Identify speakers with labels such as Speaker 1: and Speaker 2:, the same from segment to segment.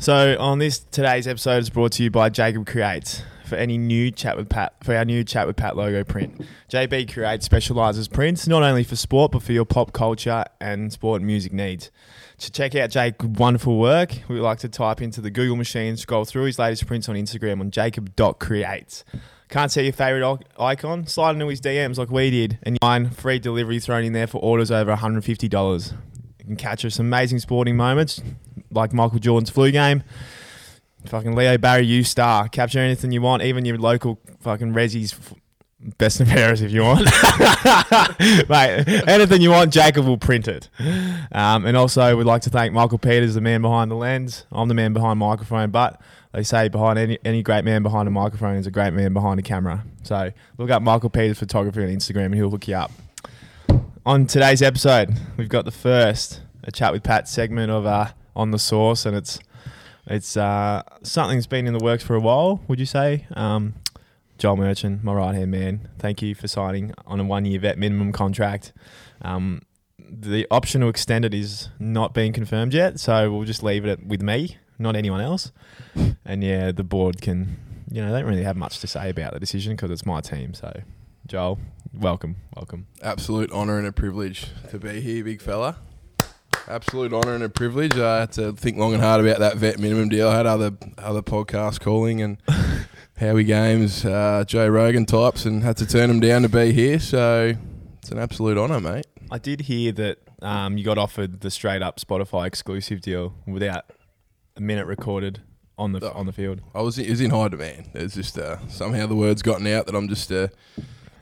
Speaker 1: So on this today's episode is brought to you by Jacob Creates. For any new chat with Pat, for our new chat with Pat logo print, JB Creates specialises prints not only for sport but for your pop culture and sport and music needs. To check out Jake's wonderful work, we like to type into the Google machine, scroll through his latest prints on Instagram on jacob.creates. Can't see your favourite icon? Slide into his DMs like we did, and find free delivery thrown in there for orders over $150. Can capture some amazing sporting moments like Michael Jordan's flu game. Fucking Leo Barry, you star. Capture anything you want, even your local fucking Resi's best and fairest if you want. Mate, anything you want, Jacob will print it. Um, and also, we'd like to thank Michael Peters, the man behind the lens. I'm the man behind the microphone, but they say behind any, any great man behind a microphone is a great man behind a camera. So look up Michael Peters Photography on Instagram and he'll hook you up. On today's episode, we've got the first a chat with Pat segment of uh, on the Sauce, and it's it's uh, something that's been in the works for a while. Would you say, um, Joel Merchant, my right hand man? Thank you for signing on a one year vet minimum contract. Um, the option to extend it is not being confirmed yet, so we'll just leave it with me, not anyone else. And yeah, the board can, you know, they don't really have much to say about the decision because it's my team. So, Joel, welcome, welcome.
Speaker 2: Absolute honour and a privilege to be here, big fella. Absolute honour and a privilege. I had to think long and hard about that vet minimum deal. I had other other podcasts calling and Howie Games, uh, Joe Rogan types, and had to turn them down to be here. So it's an absolute honour, mate.
Speaker 1: I did hear that um, you got offered the straight up Spotify exclusive deal without a minute recorded on the
Speaker 2: Oh.
Speaker 1: on the field.
Speaker 2: I was, it was in high demand. It's just uh, somehow the word's gotten out that I'm just uh,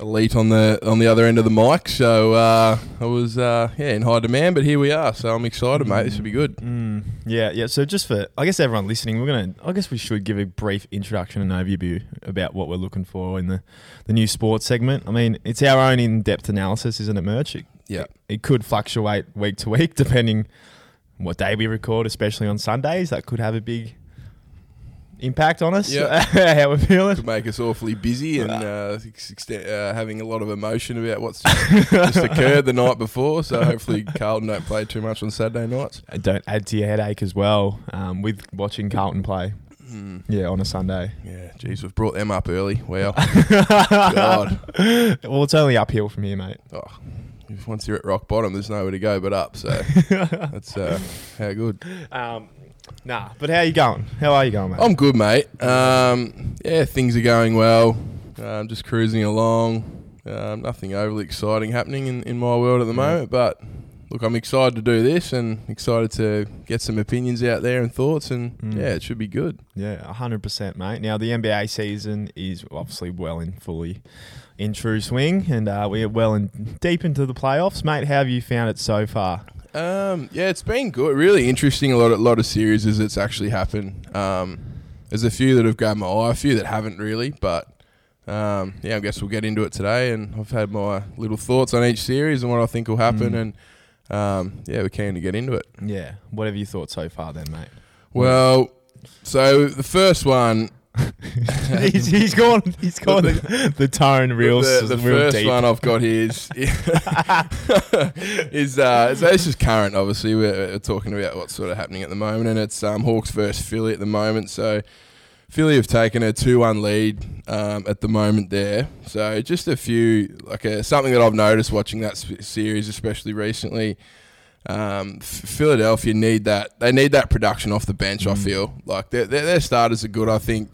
Speaker 2: elite on the on the other end of the mic. So uh, I was uh, yeah in high demand, but here we are. So I'm excited, mate. This will be good.
Speaker 1: Mm, yeah, yeah. So just for, I guess everyone listening, we're gonna. I guess we should give a brief introduction and overview about what we're looking for in the the new sports segment. I mean, it's our own in depth analysis, isn't it, Merch? It,
Speaker 2: Yeah.
Speaker 1: it could fluctuate week to week depending what day we record, especially on Sundays. That could have a big impact on us.
Speaker 2: Yeah.
Speaker 1: how we're feeling.
Speaker 2: could make us awfully busy and uh, extent, uh, having a lot of emotion about what's just, just occurred the night before. So hopefully Carlton don't play too much on Saturday nights.
Speaker 1: Uh, Don't add to your headache as well um, with watching Carlton play.
Speaker 2: Mm.
Speaker 1: Yeah, on a Sunday.
Speaker 2: Yeah, geez, we've brought them up early. Wow, God.
Speaker 1: Well, it's only uphill from here, mate.
Speaker 2: Oh, once you're at rock bottom, there's nowhere to go but up. So that's uh, how good.
Speaker 1: Um, nah, but how you going? How are you going, mate?
Speaker 2: I'm good, mate. Um, yeah, things are going well. I'm just cruising along. Um, nothing overly exciting happening in, in my world at the moment, but look, I'm excited to do this and excited to get some opinions out there and thoughts, and
Speaker 1: Mm.
Speaker 2: yeah, it should be good.
Speaker 1: Yeah, hundred percent, mate. Now the NBA season is obviously well in fully in true swing, and uh, we're well and deep into the playoffs, mate. How have you found it so far?
Speaker 2: Um, yeah, it's been good. Really interesting. A lot of lot of series as it's actually happened. Um, there's a few that have grabbed my eye, a few that haven't really, but um, yeah, I guess we'll get into it today. And I've had my little thoughts on each series and what I think will happen,
Speaker 1: Mm.
Speaker 2: and um, yeah, we're keen to get into it.
Speaker 1: Yeah, what have you thought so far, then, mate?
Speaker 2: Well, so the first one,
Speaker 1: he's, he's gone. He's gone the, the tone real,
Speaker 2: the, the
Speaker 1: real
Speaker 2: first
Speaker 1: deep.
Speaker 2: one I've got here is is uh, so this is current. Obviously, we're, we're talking about what's sort of happening at the moment, and it's um, Hawks versus Philly at the moment. So Philly have taken a two-one lead um, at the moment there. So just a few like a, something that I've noticed watching that sp- series, especially recently. Um, Philadelphia need that. They need that production off the bench. I
Speaker 1: Mm.
Speaker 2: feel like their, their, their starters are good. I think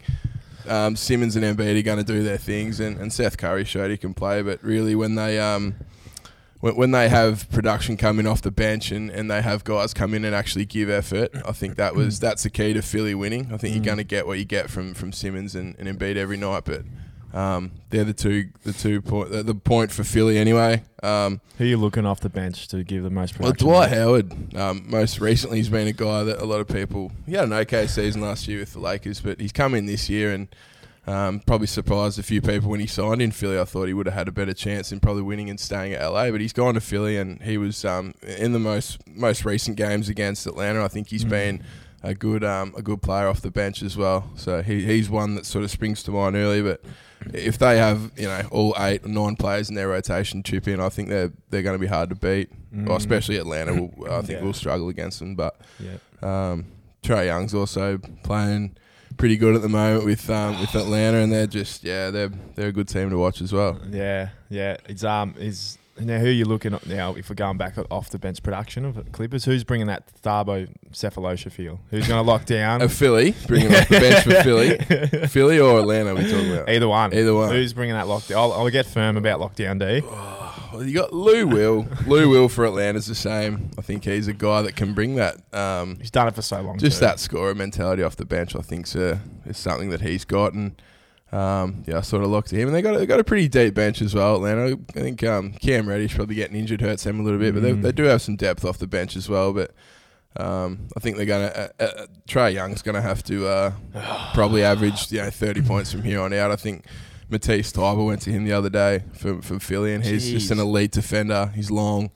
Speaker 2: um, Simmons and Embiid are going to do their things, and, and Seth Curry showed he can play. But really, when they um, when, when they have production coming off the bench and, and they have guys come in and actually give effort, I think that was that's the key to Philly winning. I think
Speaker 1: Mm.
Speaker 2: you're going to get what you get from from Simmons and, and Embiid every night. But um, they're the two the two point the, the point for Philly anyway. Um,
Speaker 1: Who are you looking off the bench to give the most
Speaker 2: well. Dwight? Howard, um, most recently, he's been a guy that a lot of people. He had an okay season last year with the Lakers, but he's come in this year and um, probably surprised a few people when he signed in Philly. I thought he would have had a better chance in probably winning and staying at LA, but he's gone to Philly and he was um, in the most most recent games against Atlanta. I think he's
Speaker 1: Mm.
Speaker 2: been a good um, a good player off the bench as well. So he, he's one that sort of springs to mind early, but. If they have, you know, all eight or nine players in their rotation chip in, I think they're they're going to be hard to beat.
Speaker 1: Mm.
Speaker 2: Well, especially Atlanta, will, I think
Speaker 1: Yeah.
Speaker 2: will struggle against them. But
Speaker 1: Yeah.
Speaker 2: um, Trae Young's also playing pretty good at the moment with um, with Atlanta, and they're just yeah, they're they're a good team to watch as well.
Speaker 1: Yeah, yeah. It's um is now who are you looking at now if we're going back off the bench production of Clippers? Who's bringing that Thabo Sefolosha feel? Who's going to lock down?
Speaker 2: A Philly bringing off the bench for Philly, Philly or Atlanta? We're talking about
Speaker 1: Either one.
Speaker 2: Either one.
Speaker 1: Who's bringing that lockdown? I'll, I'll get firm about lockdown D.
Speaker 2: Well, you got Lou Will. Lou Will for Atlanta's the same. I think he's a guy that can bring that. Um,
Speaker 1: He's done it for so long.
Speaker 2: just
Speaker 1: too.
Speaker 2: that scorer mentality off the bench, I think, uh, is something that he's got. And um, yeah, I sort of looked at him. And they got they got a pretty deep bench as well. Atlanta. I think um, Cam Reddish probably getting injured hurts them a little bit, but they,
Speaker 1: Mm.
Speaker 2: they do have some depth off the bench as well. But um, I think they're gonna uh, uh, Trae Young's gonna have to uh, probably average you know thirty points from here on out. I think. Matisse Thybulle went to him the other day for, for Philly, and he's just an elite defender. He's long,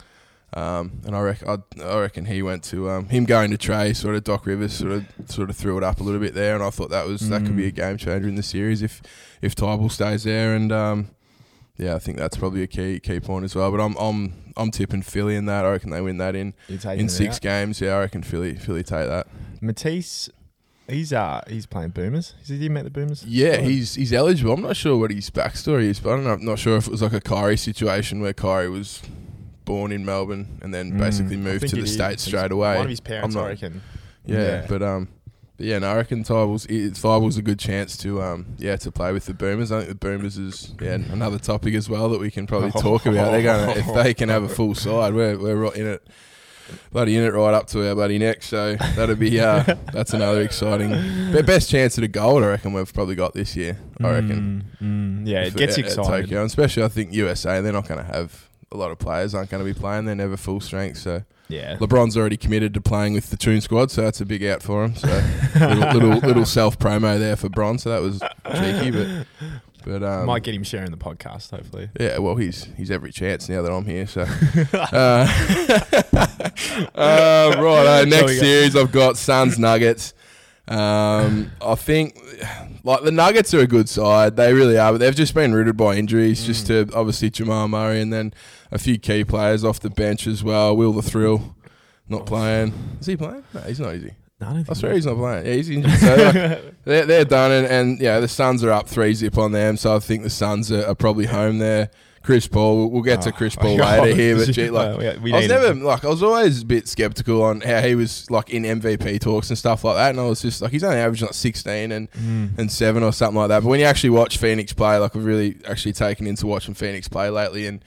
Speaker 2: um, and I reckon I, I reckon he went to um, him going to Trey. Sort of Doc Rivers sort of sort of threw it up a little bit there, and I thought that was that could be a
Speaker 1: Mm.
Speaker 2: game changer in the series if if Thybulle stays there. And um, yeah, I think that's probably a key key point as well. But I'm I'm I'm tipping Philly in that. I reckon they win that in in six games. Yeah, I reckon Philly Philly take that.
Speaker 1: Matisse, he's uh he's playing Boomers. Is he make the Boomers?
Speaker 2: Yeah, he's he's eligible. I'm not sure what his backstory is, but I don't know, I'm not sure if it was like a Kyrie situation where Kyrie was born in Melbourne and then
Speaker 1: Mm,
Speaker 2: basically
Speaker 1: I
Speaker 2: moved
Speaker 1: think
Speaker 2: to the
Speaker 1: is.
Speaker 2: states straight away.
Speaker 1: One of his parents,
Speaker 2: I'm
Speaker 1: I reckon.
Speaker 2: Yeah,
Speaker 1: Yeah.
Speaker 2: but um, but yeah, no, I reckon Thybulle's Thybulle's a good chance to um, yeah, to play with the Boomers. I think the Boomers is yeah another topic as well that we can probably talk about. They're going to if they can have a full side, we're we're right in it, bloody in it right up to our bloody neck. So that'd be uh, that's another exciting, be- best chance at a gold I reckon we've probably got this year. I reckon.
Speaker 1: Mm, mm, yeah, it gets
Speaker 2: at- at
Speaker 1: exciting.
Speaker 2: Tokyo, and especially I think USA. They're not going to have a lot of players aren't going to be playing. They're never full strength. So
Speaker 1: Yeah.
Speaker 2: LeBron's already committed to playing with the Toon squad, so that's a big out for him. So little little, little self promo there for Bron. So that was cheeky, but but um,
Speaker 1: Might get him sharing the podcast, hopefully.
Speaker 2: yeah, well, he's he's every chance now that I'm here. So, uh, uh, right, uh, next series I've got Suns Nuggets. Um, I think like the Nuggets are a good side, they really are, but they've just been rooted by injuries, just to
Speaker 1: Mm.
Speaker 2: obviously Jamal Murray and then a few key players off the bench as well. Will the Thrill not playing? Is he playing? No, he's not. Is he?
Speaker 1: No, I don't
Speaker 2: I swear he's not playing. Yeah, he's injured. So like, they're, they're done, and, and yeah, the Suns are up three zip on them. So I think the Suns are, are probably home there. Chris Paul, we'll, we'll get to
Speaker 1: Oh,
Speaker 2: Chris Paul
Speaker 1: God.
Speaker 2: later here, but gee, like
Speaker 1: Well, we
Speaker 2: I was never
Speaker 1: him.
Speaker 2: like I was always a bit skeptical on how he was like in MVP talks and stuff like that, and I was just like he's only averaging like sixteen and
Speaker 1: Mm.
Speaker 2: and seven or something like that. But when you actually watch Phoenix play, like we've really actually taken into watching Phoenix play lately, and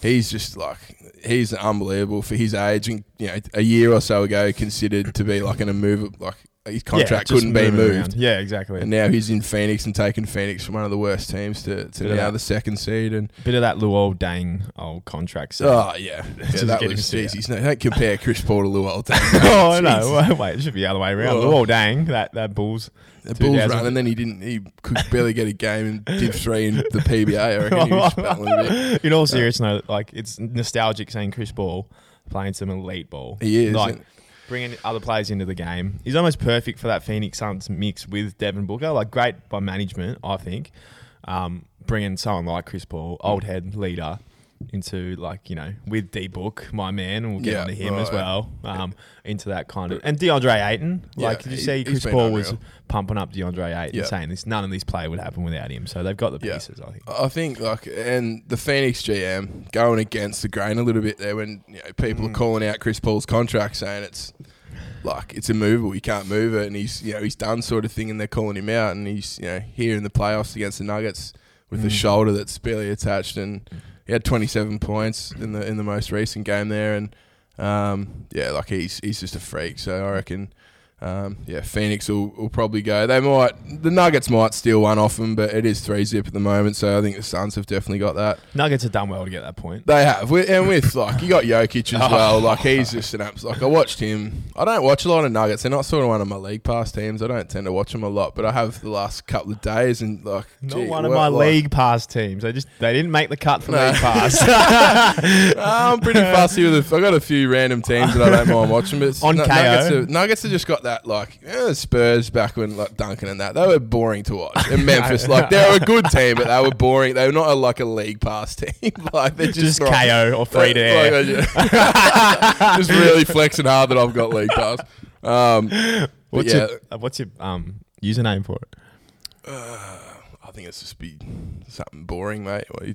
Speaker 2: he's just like he's unbelievable for his age, and you know a year or so ago considered to be like an immovable like his contract
Speaker 1: Yeah,
Speaker 2: couldn't be moved.
Speaker 1: around. Yeah, exactly.
Speaker 2: And now he's in Phoenix and taking Phoenix from one of the worst teams to, to now the second seed. And
Speaker 1: Bit of that Luol Deng old contract. So.
Speaker 2: oh yeah, yeah that was easy. No, don't compare Chris Paul to Lou Old
Speaker 1: oh, no. Wait, wait, it should be the other way around.
Speaker 2: Oh.
Speaker 1: Luol Deng, that, that Bulls.
Speaker 2: The Bulls run, and then he didn't. He could barely get a game and did three in the PBA. I reckon he was battling a bit.
Speaker 1: In all uh, seriousness, like it's nostalgic seeing Chris Paul playing some elite ball.
Speaker 2: He is.
Speaker 1: like bringing other players into the game. He's almost perfect for that Phoenix Suns mix with Devin Booker. Like great by management, I think. Um, bringing someone like Chris Paul, old head leader, into like you know with D Book, my man, and we'll get
Speaker 2: Yeah,
Speaker 1: onto him as well. Um, into that kind of and DeAndre Ayton.
Speaker 2: Yeah,
Speaker 1: Like, did you see Chris Paul was pumping up DeAndre Ayton,
Speaker 2: Yeah.
Speaker 1: saying this none of this play would happen without him. So they've got the
Speaker 2: Yeah.
Speaker 1: pieces, I think.
Speaker 2: I think like and the Phoenix GM going against the grain a little bit there when you know, people
Speaker 1: Mm.
Speaker 2: are calling out Chris Paul's contract saying it's like it's immovable, you can't move it, and he's you know he's done sort of thing, and they're calling him out, and he's you know here in the playoffs against the Nuggets with a
Speaker 1: Mm.
Speaker 2: shoulder that's barely attached, and he had 27 points in the in the most recent game there, and um, yeah, like he's he's just a freak. So I reckon. Um, yeah, Phoenix will, will probably go. They might, the Nuggets might steal one off them, but it is three zip at the moment. So I think the Suns have definitely got that.
Speaker 1: Nuggets have done well to get that point.
Speaker 2: They have, With- and with like you got Jokic as
Speaker 1: Oh.
Speaker 2: well. Like he's just an abs. Like I watched him. I don't watch a lot of Nuggets. They're not sort of one of my league pass teams. I don't tend to watch them a lot, but I have the last couple of days and like
Speaker 1: Not
Speaker 2: gee,
Speaker 1: one of my
Speaker 2: like-
Speaker 1: league pass teams. They just they didn't make the cut for
Speaker 2: No.
Speaker 1: league pass.
Speaker 2: I'm pretty fussy with. A, I got a few random teams that I don't mind watching, but it's-
Speaker 1: On Kayo.
Speaker 2: Nuggets, have, Nuggets have just got that like eh, Spurs back when like Duncan and that they were boring to watch. And Memphis, like they were a good team, but they were boring. They were not a, like a league pass team. like they're just,
Speaker 1: just Kayo or free to air.
Speaker 2: Like, just- really flexing hard that I've got league pass. Um,
Speaker 1: What's
Speaker 2: yeah.
Speaker 1: your uh, what's your um username for it?
Speaker 2: Uh, think it's just be something boring, mate. What are you,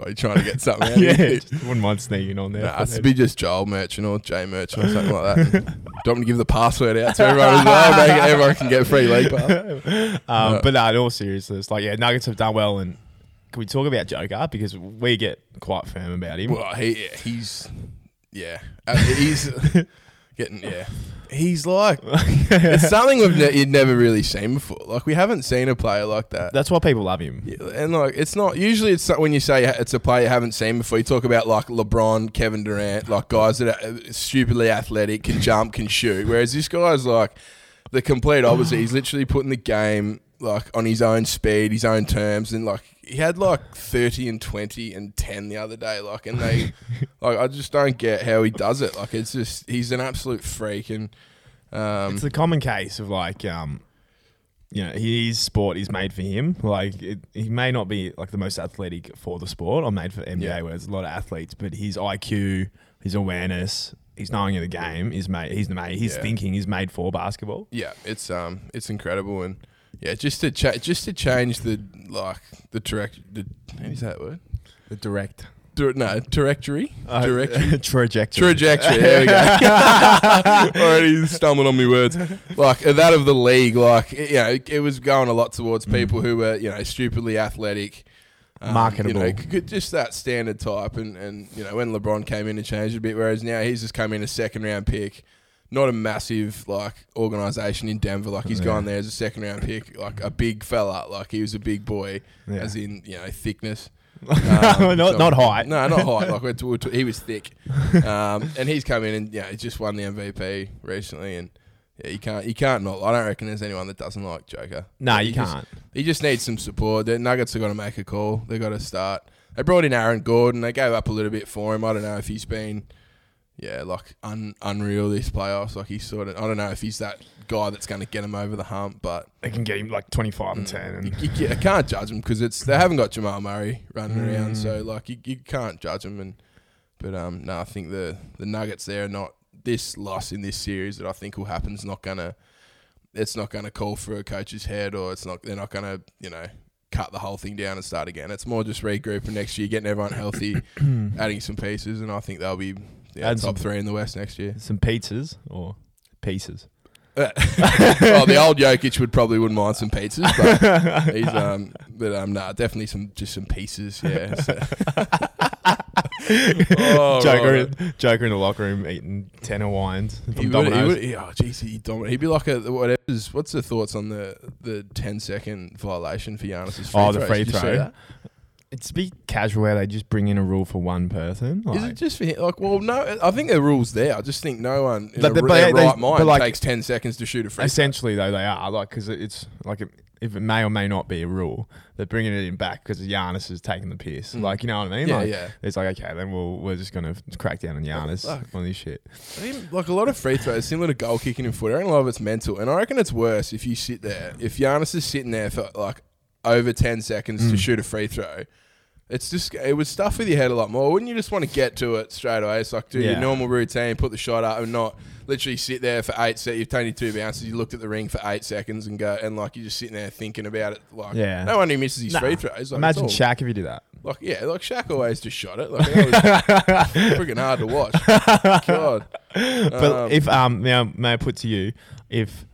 Speaker 2: are you trying to get something out
Speaker 1: yeah,
Speaker 2: of
Speaker 1: just wouldn't mind sneaking on there.
Speaker 2: Nah, it's be just Joel Merchant or Jay Merchant or something like that. Do you want me to give the password out to everyone as well? Make it, everyone can get free league pass.
Speaker 1: um,
Speaker 2: No.
Speaker 1: But no, in all seriousness, like yeah, Nuggets have done well, and can we talk about Joker because we get quite firm about him.
Speaker 2: Well, he he's yeah Uh, he's getting yeah he's like it's something we've ne- you'd never really seen before. Like we haven't seen a player like that.
Speaker 1: That's why people love him.
Speaker 2: Yeah, and like it's not usually it's not, when you say it's a player you haven't seen before. You talk about like LeBron, Kevin Durant, like guys that are uh, stupidly athletic, can jump, can shoot. Whereas this guy's like the complete opposite. He's literally putting the game like on his own speed, his own terms, and like he had like thirty and twenty and ten the other day. Like, and they like I just don't get how he does it. Like, it's just he's an absolute freak, and um,
Speaker 1: It's the common case of like, um, you know, his sport is made for him. Like, it, he may not be like the most athletic for the sport or made for NBA,
Speaker 2: Yeah.
Speaker 1: where there's a lot of athletes, but his IQ, his awareness, his knowing of the game is made. He's the made. His
Speaker 2: Yeah.
Speaker 1: thinking is made for basketball.
Speaker 2: yeah, it's um, it's incredible, and yeah, just to cha- just to change the like the direct the how is that word?
Speaker 1: The direct
Speaker 2: Dir- no, trajectory,
Speaker 1: Uh,
Speaker 2: directory,
Speaker 1: trajectory.
Speaker 2: trajectory. There we go. Already stumbled on my words. Like uh, that of the league, like it- you know, it, it was going a lot towards people who were you know stupidly athletic. um,
Speaker 1: Marketable.
Speaker 2: you know, just that standard type, and, and you know when LeBron came in and changed a bit, whereas now he's just come in a second round pick, not a massive like organization in Denver. Like he's
Speaker 1: Yeah.
Speaker 2: gone there as a second round pick, like a big fella, like he was a big boy,
Speaker 1: Yeah.
Speaker 2: as in you know thickness.
Speaker 1: not
Speaker 2: Um, so-
Speaker 1: not height.
Speaker 2: No, not height. Like we're, we're, he was thick, um, and he's come in and yeah, he just won the MVP recently, and yeah, you can't you can't not. I don't reckon there's anyone that doesn't like Joker.
Speaker 1: No, you
Speaker 2: just-
Speaker 1: can't.
Speaker 2: He just needs some support. The Nuggets have got to make a call. They've got to start. They brought in Aaron Gordon. They gave up a little bit for him. I don't know if he's been, yeah, like un, unreal this playoffs. Like he's sort of. I don't know if he's that guy that's going to get him over the hump, but
Speaker 1: They can get him like twenty five and ten,
Speaker 2: you,
Speaker 1: and
Speaker 2: you, I can't judge them because it's they haven't got Jamal Murray running
Speaker 1: Mm.
Speaker 2: around, so like you, you can't judge them. And but um no, I think the the Nuggets there are not this loss in this series that I think will happen is not gonna it's not gonna call for a coach's head or it's not they're not gonna you know cut the whole thing down and start again. It's more just regrouping next year, getting everyone healthy, adding some pieces, and I think they'll be yeah,
Speaker 1: Add
Speaker 2: top
Speaker 1: some-
Speaker 2: three in the West next year.
Speaker 1: some pizzas or pieces.
Speaker 2: well, the old Jokic would probably wouldn't mind some pizzas, but he's um, but um, nah, definitely some just some pieces, yeah. so. Oh,
Speaker 1: Joker,
Speaker 2: right.
Speaker 1: Joker in the locker room eating ten Hawaiians from
Speaker 2: He would, he
Speaker 1: Domino's.
Speaker 2: would, yeah, oh, geez, he dominate. He'd be like a whatever's. What's the thoughts on the the 10 second violation for Giannis's free
Speaker 1: Oh, the
Speaker 2: throws?
Speaker 1: free
Speaker 2: Did you see
Speaker 1: throw?
Speaker 2: that?
Speaker 1: It's a bit casual where they just bring in a rule for one person.
Speaker 2: Is
Speaker 1: like-
Speaker 2: it just for him? Like, well, no, I think the rules there. I just think no one in
Speaker 1: But-
Speaker 2: a,
Speaker 1: but- but
Speaker 2: their
Speaker 1: they-
Speaker 2: right mind
Speaker 1: but like-
Speaker 2: takes 10 seconds to shoot a free throw.
Speaker 1: Essentially, though, they are like because it's like if- if it may or may not be a rule, they're bringing it in back because Giannis is taking the piss.
Speaker 2: Mm.
Speaker 1: Like you know what I mean?
Speaker 2: Yeah,
Speaker 1: like,
Speaker 2: yeah.
Speaker 1: It's like okay, then we'll we're just gonna crack down on Giannis
Speaker 2: fuck.
Speaker 1: on this shit.
Speaker 2: I mean, like a lot of free throws, similar to goal kicking in foot. I reckon a lot of it's mental, and I reckon it's worse if you sit there. If Giannis is sitting there for like over ten seconds to
Speaker 1: Mm.
Speaker 2: shoot a free throw, it's just it would stuff with your head a lot more. Wouldn't you just want to get to it straight away? It's like do
Speaker 1: Yeah.
Speaker 2: your normal routine, put the shot up, and not literally sit there for eight seconds. You've taken two bounces, you looked at the ring for eight seconds, and go and like you're just sitting there thinking about it. Like
Speaker 1: Yeah.
Speaker 2: no one who misses his
Speaker 1: Nah.
Speaker 2: free throws. Like,
Speaker 1: Imagine
Speaker 2: all-
Speaker 1: Shaq if you do that.
Speaker 2: like yeah, like Shaq always just shot it. Like that was freaking hard to watch. God.
Speaker 1: But
Speaker 2: Um,
Speaker 1: if um now may I put to you, if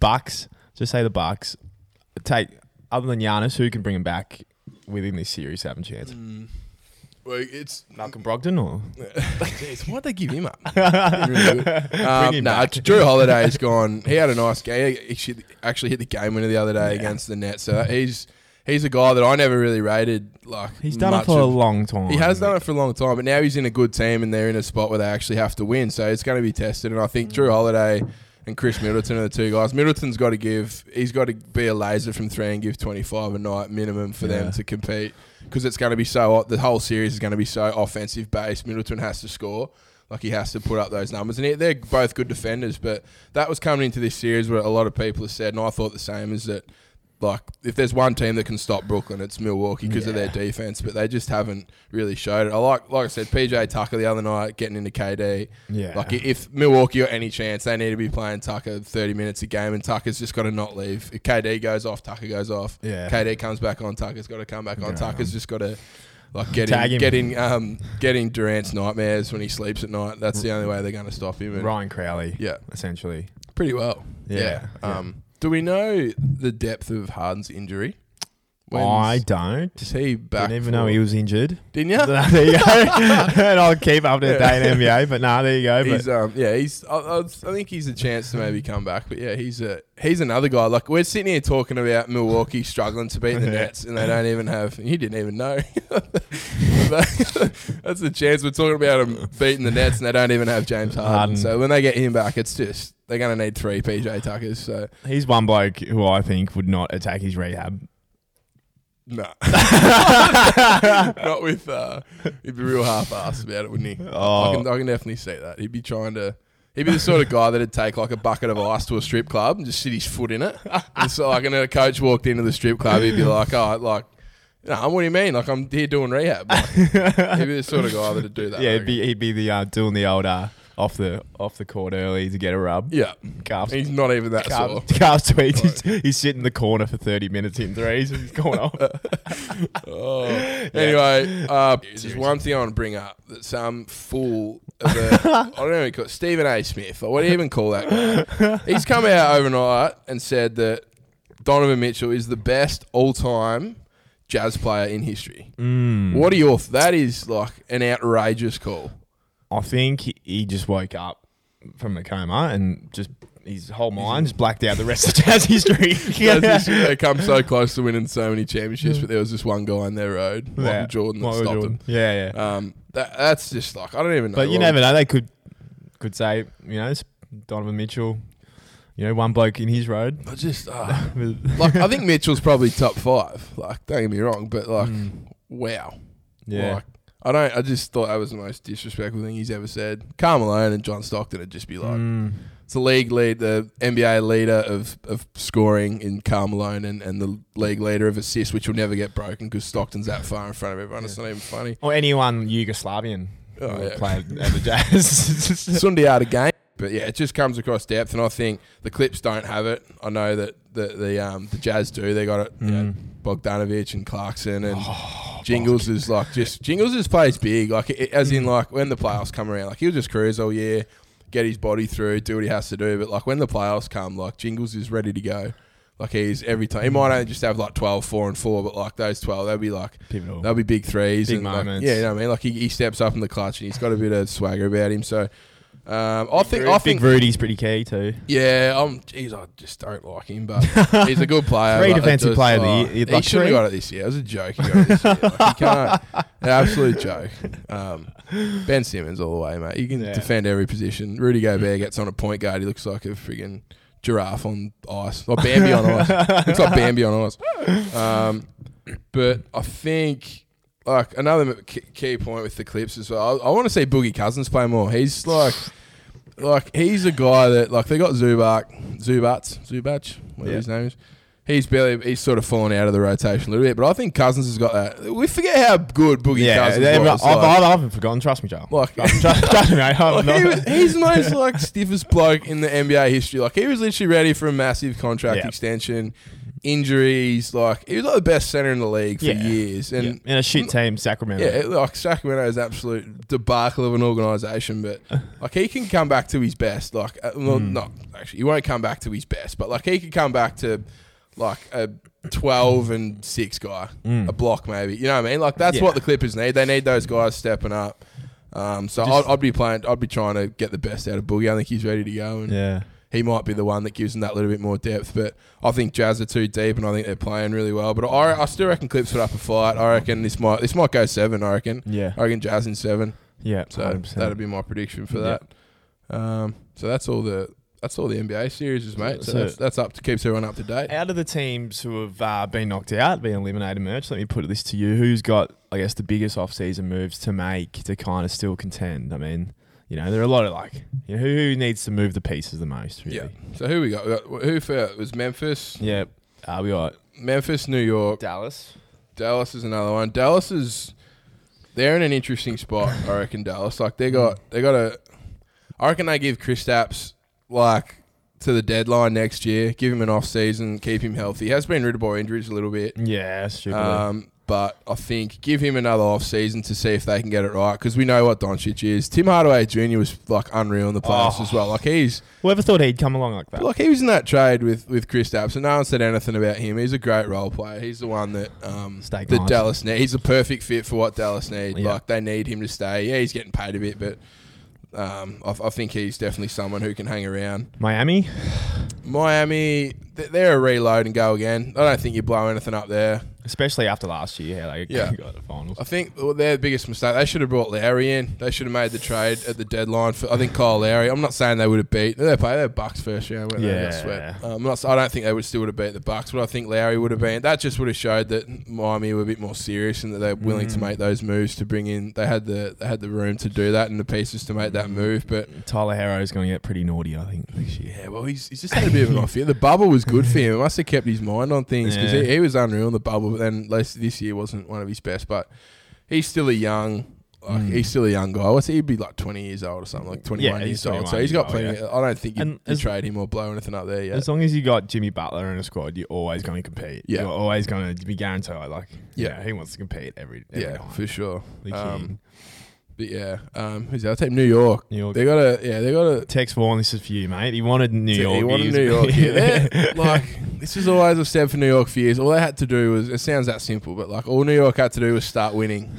Speaker 1: Bucks, just say the Bucks, take other than Giannis, who can bring him back within this series a chance?
Speaker 2: Mm. Well, it's
Speaker 1: Malcolm Brogdon or
Speaker 2: Jeez, why'd they give him up? Really um,
Speaker 1: him
Speaker 2: nah. Jrue Holiday's gone. He had a nice game. He actually- actually hit the game winner the other day
Speaker 1: Yeah.
Speaker 2: against the Nets. So he's he's a guy that I never really rated. Like
Speaker 1: he's done it for a long time.
Speaker 2: He has done it for a long time, but now he's in a good team and they're in a spot where they actually have to win. So it's going to be tested. And I think Jrue Holiday and Khris Middleton are the two guys. Middleton's got to give. He's got to be a laser from three and give twenty five a night minimum for
Speaker 1: Yeah.
Speaker 2: them to compete because it's going to be so. The whole series is going to be so offensive based. Middleton has to score. Like he has to put up those numbers, and he- they're both good defenders. But that was coming into this series where a lot of people have said, and I thought the same, is that like if there's one team that can stop Brooklyn, it's Milwaukee because of their defense. But they just haven't really showed it. I like, like I said, PJ Tucker the other night getting into KD.
Speaker 1: Yeah.
Speaker 2: Like if Milwaukee or any chance, they need to be playing Tucker 30 minutes a game, and Tucker's just got to not leave. If KD goes off, Tucker goes off.
Speaker 1: Yeah.
Speaker 2: KD comes back on, Tucker's got to come back on.
Speaker 1: Yeah.
Speaker 2: Tucker's just got to like get
Speaker 1: Tag
Speaker 2: in, getting um getting Durant's nightmares when he sleeps at night. That's the only way they're going to stop him. And
Speaker 1: Ryan Crowley.
Speaker 2: Yeah,
Speaker 1: Essentially.
Speaker 2: pretty well.
Speaker 1: Yeah,
Speaker 2: Yeah.
Speaker 1: yeah.
Speaker 2: Um, do we know the depth of Harden's injury?
Speaker 1: I don't.
Speaker 2: is he back?
Speaker 1: Didn't even know he was injured.
Speaker 2: Didn't you?
Speaker 1: there you go. and I'll keep up to the day in NBA, but nah, there you go. But
Speaker 2: um yeah he's I, I, I think he's a chance to maybe come back but yeah he's a he's another guy like we're sitting here talking about Milwaukee struggling to beat the Nets and they don't even have you didn't even know that's the chance we're talking about them beating the Nets and they don't even have James Harden,
Speaker 1: Harden.
Speaker 2: so when they get him back it's just they're gonna need three PJ Tuckers so
Speaker 1: he's one bloke who I think would not attack his rehab.
Speaker 2: No not with uh he'd be real half-assed about it wouldn't he I
Speaker 1: Oh,
Speaker 2: can, I can definitely see that. He'd be trying to. He'd be the sort of guy that'd take like a bucket of ice to a strip club and just sit his foot in it. And so, like, and then a coach walked into the strip club, he'd be like, "Oh, like, no, what do you mean? Like, I'm here doing rehab." Like, he'd be the sort of guy that'd do that.
Speaker 1: Yeah, he'd be he'd be the uh, doing the old uh, off the off the court early to get a rub.
Speaker 2: yeah.
Speaker 1: Calves,
Speaker 2: He's not even that sore.
Speaker 1: calves, calves. He's, he's sitting in the corner for thirty minutes in threes. and He's going off.
Speaker 2: Oh. Anyway, uh, there's one thing I want to bring up that some fool of a, I don't know what you call it, Stephen A. Smith, or what do you even call that guy? He's come out overnight and said that Donovan Mitchell is the best all time jazz player in history.
Speaker 1: Mm.
Speaker 2: What are your, that is like an outrageous call.
Speaker 1: I think he, he just woke up from a coma and just his whole mind just blacked out the rest of jazz history.
Speaker 2: Jazz history, they come so close to winning so many championships, but there was this one guy in their road, Michael
Speaker 1: Yeah.
Speaker 2: Jordan, that
Speaker 1: Michael
Speaker 2: stopped
Speaker 1: Jordan.
Speaker 2: him.
Speaker 1: Yeah, yeah.
Speaker 2: Um, that, that's just like, I don't even know.
Speaker 1: But you never know. They could could say, you know, Donovan Mitchell, you know, one bloke in his road.
Speaker 2: I just, uh, like I think Mitchell's probably top five. Like, don't get me wrong, but like,
Speaker 1: Mm.
Speaker 2: wow.
Speaker 1: yeah.
Speaker 2: Like, I don't. I just thought that was the most disrespectful thing he's ever said. Karl Malone and John Stockton would just be like,
Speaker 1: Mm.
Speaker 2: it's the league lead, the NBA leader of, of scoring in Karl Malone, and, and the league leader of assists, which will never get broken because Stockton's that far in front of everyone. It's not even funny.
Speaker 1: Or anyone Yugoslavian
Speaker 2: Oh, yeah.
Speaker 1: played at the Jazz.
Speaker 2: Sunday out of game. But yeah, it just comes across depth, and I think the Clips don't have it. I know that the the um, the Jazz do. They got it. You know,
Speaker 1: Mm.
Speaker 2: Bogdanovich and Clarkson and
Speaker 1: Oh,
Speaker 2: Jingles is like just Jingles just plays big, like it, as
Speaker 1: Mm.
Speaker 2: in like when the playoffs come around, like he'll just cruise all year, get his body through, do what he has to do. But like when the playoffs come, like Jingles is ready to go. Like he's every time he might only just have like 12, 4 and four, but like those twelve, they'll be like
Speaker 1: Pivotal.
Speaker 2: they'll be big threes
Speaker 1: Big
Speaker 2: and like,
Speaker 1: moments.
Speaker 2: yeah, you know what I mean. Like he, he steps up in the clutch and he's got a bit of swagger about him. So um, I think I
Speaker 1: Big
Speaker 2: think
Speaker 1: Rudy's pretty key too.
Speaker 2: yeah, I'm. Jeez, I just don't like him, but he's a good player.
Speaker 1: Three defensive
Speaker 2: just-
Speaker 1: player of the
Speaker 2: oh,
Speaker 1: year.
Speaker 2: He
Speaker 1: three?
Speaker 2: have got it this year. It was a joke. He got it this year. Like, he can't. An absolute joke. Um, ben Simmons all the way, mate. You can
Speaker 1: Yeah.
Speaker 2: defend every position. Rudy Gobert gets on a point guard. He looks like a friggin' giraffe on ice, or Bambi on ice. looks like Bambi on ice. Um, but I think. Like another key- point with the Clips as well. I, I want to see Boogie Cousins play more. He's like, like he's a guy that like they got Zubac, Zubats, Zubac, whatever
Speaker 1: Yeah.
Speaker 2: his name is. He's barely he's sort of fallen out of the rotation a little bit, but I think Cousins has got that. We forget how good Boogie
Speaker 1: Yeah,
Speaker 2: Cousins
Speaker 1: I've,
Speaker 2: was.
Speaker 1: I've,
Speaker 2: like-
Speaker 1: I haven't forgotten. Trust me, Joe.
Speaker 2: like,
Speaker 1: trust, trust me, mate.
Speaker 2: Like, he was, he's the most like stiffest bloke in the NBA history. Like he was literally ready for a massive contract
Speaker 1: Yeah.
Speaker 2: extension, injuries. Like he was like the best center in the league for
Speaker 1: Yeah.
Speaker 2: years, and
Speaker 1: in a shit team, Sacramento.
Speaker 2: yeah, it- like Sacramento is absolute debacle of an organisation, but like he can come back to his best. Like, uh, well,
Speaker 1: Mm.
Speaker 2: not actually, he won't come back to his best, but like he can come back to like a twelve and six guy,
Speaker 1: Mm.
Speaker 2: a block maybe. You know what I mean? Like that's
Speaker 1: Yeah.
Speaker 2: what the Clippers need. They need those guys stepping up. Um, so I'd, I'd be playing. I'd be trying to get the best out of Boogie. I think he's ready to go, and
Speaker 1: yeah.
Speaker 2: He might be the one that gives them that little bit more depth. But I think Jazz are too deep, and I think they're playing really well. But I, I still reckon Clips put up a fight. I reckon this might this might go seven. I reckon.
Speaker 1: Yeah.
Speaker 2: I reckon Jazz in seven.
Speaker 1: Yeah.
Speaker 2: So
Speaker 1: 100%.
Speaker 2: that'd be my prediction for
Speaker 1: Yeah.
Speaker 2: that. Um, so that's all the that's all the NBA series, mate. So,
Speaker 1: So-
Speaker 2: that's, that's up to keeps everyone up to date.
Speaker 1: Out of the teams who have uh, been knocked out, been eliminated, merch. Let me put this to you: Who's got, I guess, the biggest off-season moves to make to kind of still contend? I mean, you know, there are a lot of like, you know, who, needs to move the pieces the most? Really?
Speaker 2: Yeah. So who we got? We got who for it was Memphis,
Speaker 1: Yeah. Uh, we got
Speaker 2: Memphis, New York.
Speaker 1: Dallas.
Speaker 2: Dallas is another one. Dallas is they're in an interesting spot. I reckon Dallas. Like they got they got a. I reckon they give Kristaps like to the deadline next year. Give him an off season, keep him healthy. He has been riddled by injuries a little bit.
Speaker 1: Yeah, stupid.
Speaker 2: Um, but I think give him another off season to see if they can get it right because we know what Doncic is. Tim Hardaway Jr. was like unreal in the playoffs
Speaker 1: Oh.
Speaker 2: as well. Like he's
Speaker 1: Whoever thought he'd come along like that?
Speaker 2: like he was in that trade with with Kristaps, and no one said anything about him. He's a great role player. He's the one that um that
Speaker 1: nice.
Speaker 2: Dallas need. He's a perfect fit for what Dallas need.
Speaker 1: Yeah.
Speaker 2: Like they need him to stay. Yeah, he's getting paid a bit, but um, I, I think he's definitely someone who can hang around.
Speaker 1: Miami.
Speaker 2: Miami, they're a reload and go again. I don't think you blow anything up there.
Speaker 1: Especially after last year, how they
Speaker 2: Yeah.
Speaker 1: got the finals.
Speaker 2: I think well, their biggest mistake. They should have brought Lowry in. They should have made the trade at the deadline for. I think Kyle Lowry. I'm not saying they would have beat. They play their Bucks first round. weren't they?
Speaker 1: Yeah.
Speaker 2: I swear. Um, not, I don't think they would still would have beat the Bucks, but I think Lowry would have been. That just would have showed that Miami were a bit more serious and that they're willing to
Speaker 1: Mm.
Speaker 2: make those moves to bring in. They had the they had the room to do that and the pieces to make that move. But
Speaker 1: Tyler Herro is going to get pretty naughty, I think,
Speaker 2: yeah, well, he's, he's just had a bit of an off year. The bubble was good for him. It must have kept his mind on things because
Speaker 1: Yeah.
Speaker 2: he, he was unreal in the bubble. Then this, this year wasn't one of his best. But he's still a young, like
Speaker 1: Mm.
Speaker 2: he's still a young guy. What's he? He'd be like twenty years old or something, like twenty one
Speaker 1: Yeah,
Speaker 2: years
Speaker 1: he's
Speaker 2: old. So he's got
Speaker 1: years old,
Speaker 2: plenty. I don't think you
Speaker 1: as-
Speaker 2: trade him or blow anything up there yet.
Speaker 1: As long as you got Jimmy Butler in a squad, you're always going to compete.
Speaker 2: Yeah.
Speaker 1: You're always going to be guaranteed. Like,
Speaker 2: Yeah.
Speaker 1: yeah, he wants to compete every, every
Speaker 2: yeah,
Speaker 1: night.
Speaker 2: for sure. Um. But yeah, um, who's the other team? New York.
Speaker 1: New York.
Speaker 2: They got a yeah. They got a
Speaker 1: Tex Vaughan, this is for you, mate. He wanted New York.
Speaker 2: He wanted New. York. Yeah, they're- like this is always a step for New York for years. All they had to do was it sounds that simple, but like all New York had to do was start winning.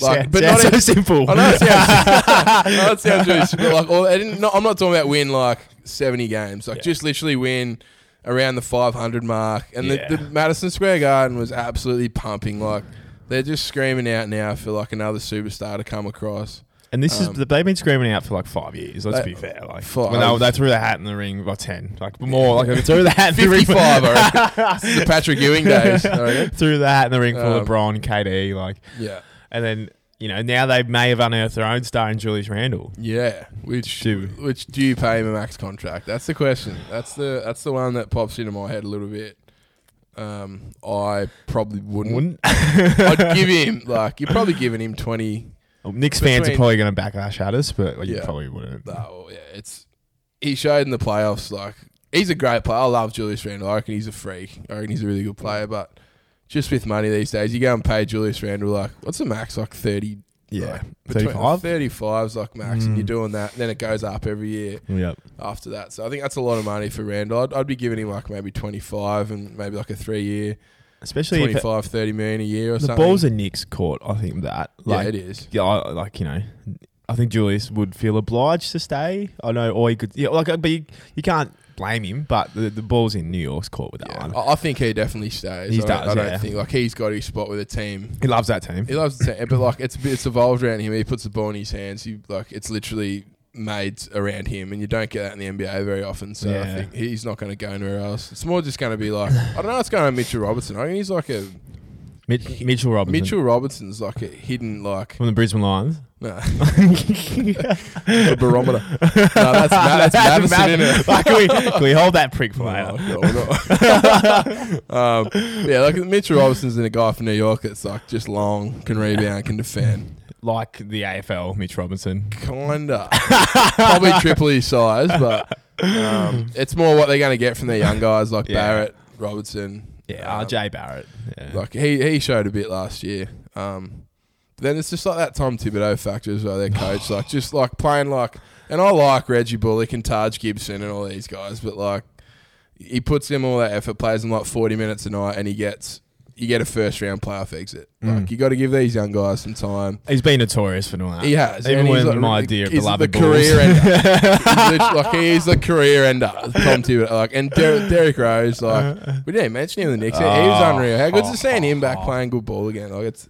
Speaker 2: Like, but
Speaker 1: sounds
Speaker 2: not
Speaker 1: so
Speaker 2: in-
Speaker 1: simple.
Speaker 2: I know it sounds, I know it sounds simple. Like all, they didn't, no, I'm not talking about win like 70 games. Like
Speaker 1: Yeah.
Speaker 2: just literally win around the 500 mark. And
Speaker 1: Yeah.
Speaker 2: the, the Madison Square Garden was absolutely pumping. Like they're just screaming out now for like another superstar to come across.
Speaker 1: And this
Speaker 2: Um,
Speaker 1: is they've been screaming out for like five years. Let's
Speaker 2: They-
Speaker 1: be fair. Like
Speaker 2: Five.
Speaker 1: when they, they threw the hat in the ring by ten, like more like they threw the hat in the ring.
Speaker 2: 55, I reckon. This is the Patrick Ewing days.
Speaker 1: Threw the hat in the ring for
Speaker 2: Um,
Speaker 1: LeBron, KD, like,
Speaker 2: Yeah.
Speaker 1: and then you know now they may have unearthed their own star in Julius Randle.
Speaker 2: Yeah, which
Speaker 1: Do-
Speaker 2: which do you pay him a max contract? That's the question. That's the that's the one that pops into my head a little bit. Um, I probably wouldn't.
Speaker 1: Wouldn't
Speaker 2: I'd give him like you're probably giving him twenty.
Speaker 1: Well, Knicks fans are
Speaker 2: Between-
Speaker 1: probably going to backlash at us, but you
Speaker 2: Yeah.
Speaker 1: probably wouldn't.
Speaker 2: Oh yeah, it's he showed in the playoffs. Like he's a great player. I love Julius Randle. I reckon he's a freak. I reckon he's a really good player. But just with money these days, you go and pay Julius Randle like what's the max? Like thirty.
Speaker 1: Yeah,
Speaker 2: like, between-
Speaker 1: 35?
Speaker 2: 35 is like max, and
Speaker 1: Mm.
Speaker 2: you're doing that. and Then it goes up every year.
Speaker 1: Yep.
Speaker 2: after that. So I think that's a lot of money for Randle. I'd, I'd be giving him like maybe 25 and maybe like a three year,
Speaker 1: Especially if
Speaker 2: 25, 30 million a year or something.
Speaker 1: the
Speaker 2: something.
Speaker 1: balls are Knicks court. I think that
Speaker 2: yeah,
Speaker 1: like
Speaker 2: it is.
Speaker 1: yeah, I- like you know, I think Julius would feel obliged to stay. I know, or he could, yeah, like, but you, you can't blame him. But the, the ball's in New York's court with that
Speaker 2: Yeah,
Speaker 1: one.
Speaker 2: I, I think he definitely stays.
Speaker 1: He
Speaker 2: I,
Speaker 1: does,
Speaker 2: I don't
Speaker 1: yeah.
Speaker 2: think like he's got his spot with a team.
Speaker 1: He loves that team.
Speaker 2: He loves the team, but like it's it's evolved around him. He puts the ball in his hands. He like it's literally made around him, and you don't get that in the NBA very often. So I think he's not going to go anywhere else. It's more just going to be like I don't know. It's going to Mitchell Robertson. I think he's like a
Speaker 1: Mitch, Mitchell Robinson
Speaker 2: Mitchell Robinson's like a hidden like
Speaker 1: from the Brisbane Lions.
Speaker 2: no. the barometer. No, that's, Ma- that's Madison, innit?
Speaker 1: Like, can, we, can we hold that prick for later?
Speaker 2: no, we're not. um, yeah, like Mitchell Robinson's in a guy from New York that's like just long, can rebound, can defend.
Speaker 1: Like the AFL, Mitch Robinson.
Speaker 2: Kinda. Probably triple his size, but um, it's more what they're going to get from their young guys like
Speaker 1: Yeah.
Speaker 2: Barrett, Robertson.
Speaker 1: Yeah,
Speaker 2: um,
Speaker 1: RJ Barrett. Yeah.
Speaker 2: Like he, he showed a bit last year. Um, but then it's just like that Tom Thibodeau factor as well, their coach. like just like playing like, and I like Reggie Bullock and Taj Gibson and all these guys, but like he puts in all that effort, plays them like forty minutes a night, and he gets you get a first round playoff exit.
Speaker 1: Mm.
Speaker 2: Like you got to give these young guys some time.
Speaker 1: He's been notorious for doing that.
Speaker 2: He has,
Speaker 1: Even
Speaker 2: and he's
Speaker 1: when
Speaker 2: like,
Speaker 1: my dear
Speaker 2: he's
Speaker 1: beloved
Speaker 2: the
Speaker 1: Bulls.
Speaker 2: career ender. he's like he is the career ender. Tom Thibodeau, like and Der- Derrick Rose, like we didn't mention him in the Knicks. He was
Speaker 1: Oh,
Speaker 2: unreal. How good's it seeing him back
Speaker 1: oh.
Speaker 2: playing good ball again? Like it's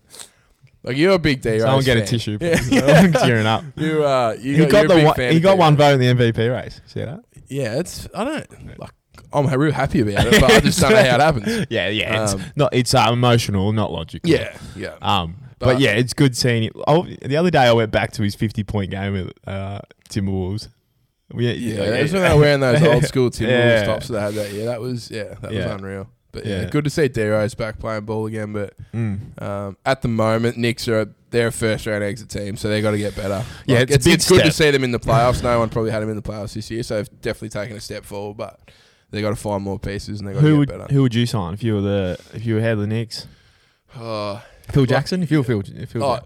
Speaker 2: like you're a big D.
Speaker 1: Someone
Speaker 2: Rose
Speaker 1: get a
Speaker 2: fan.
Speaker 1: tissue.
Speaker 2: Yeah.
Speaker 1: please. I'm tearing up.
Speaker 2: You uh, you
Speaker 1: He
Speaker 2: got,
Speaker 1: got
Speaker 2: you're a
Speaker 1: the
Speaker 2: big
Speaker 1: one,
Speaker 2: fan
Speaker 1: he
Speaker 2: of
Speaker 1: got
Speaker 2: D.
Speaker 1: one vote in the MVP race. See that?
Speaker 2: Yeah, it's I don't like. I'm real happy about it, but I just don't know how it happens.
Speaker 1: Yeah, yeah. It's
Speaker 2: Um,
Speaker 1: not. It's uh, emotional, not logical.
Speaker 2: Yeah, yeah.
Speaker 1: Um, but,
Speaker 2: But-
Speaker 1: yeah, it's good seeing it. Oh, the other day I went back to his 50 point game with uh, Timberwolves. We,
Speaker 2: Yeah, that's when they were wearing those old school Timberwolves
Speaker 1: Yeah.
Speaker 2: tops that they had that year. That was yeah, that
Speaker 1: Yeah.
Speaker 2: was unreal. But yeah,
Speaker 1: Yeah.
Speaker 2: good to see D Rose back playing ball again. But
Speaker 1: Mm.
Speaker 2: um, at the moment, Knicks are they're a first round exit team, so they got to get better.
Speaker 1: Yeah,
Speaker 2: Like,
Speaker 1: it's a
Speaker 2: it's,
Speaker 1: big
Speaker 2: it's good to see them in the playoffs. No one probably had them in the playoffs this year, so they've definitely taken a step forward. But they got to find more pieces and they got to
Speaker 1: would
Speaker 2: get better.
Speaker 1: who would you sign if you were the if you were head of the Knicks?
Speaker 2: Oh,
Speaker 1: Phil Jackson. If you were Phil, Phil
Speaker 2: oh,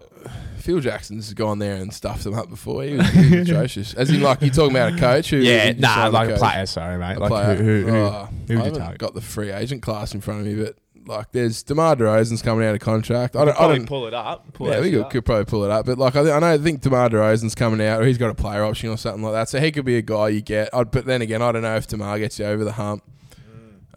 Speaker 2: Phil Jackson's gone there and stuffed them up before. He was, he was atrocious. As in, like, you're talking about a coach who.
Speaker 1: yeah, nah, like a
Speaker 2: coach?
Speaker 1: player. Sorry, mate.
Speaker 2: A
Speaker 1: like
Speaker 2: player.
Speaker 1: who? who, who
Speaker 2: Oh,
Speaker 1: who would you take?
Speaker 2: got the free agent class in front of me, but like, there's Demar Derozan's coming out of contract. I don't. I
Speaker 1: Probably
Speaker 2: don't
Speaker 1: pull it up. Pull
Speaker 2: yeah,
Speaker 1: that
Speaker 2: we could,
Speaker 1: up.
Speaker 2: could probably pull it up, but like I, th- I know I think Demar Derozan's coming out, or he's got a player option or something like that. So he could be a guy you get. I'd, but then again, I don't know if Demar gets you over the hump.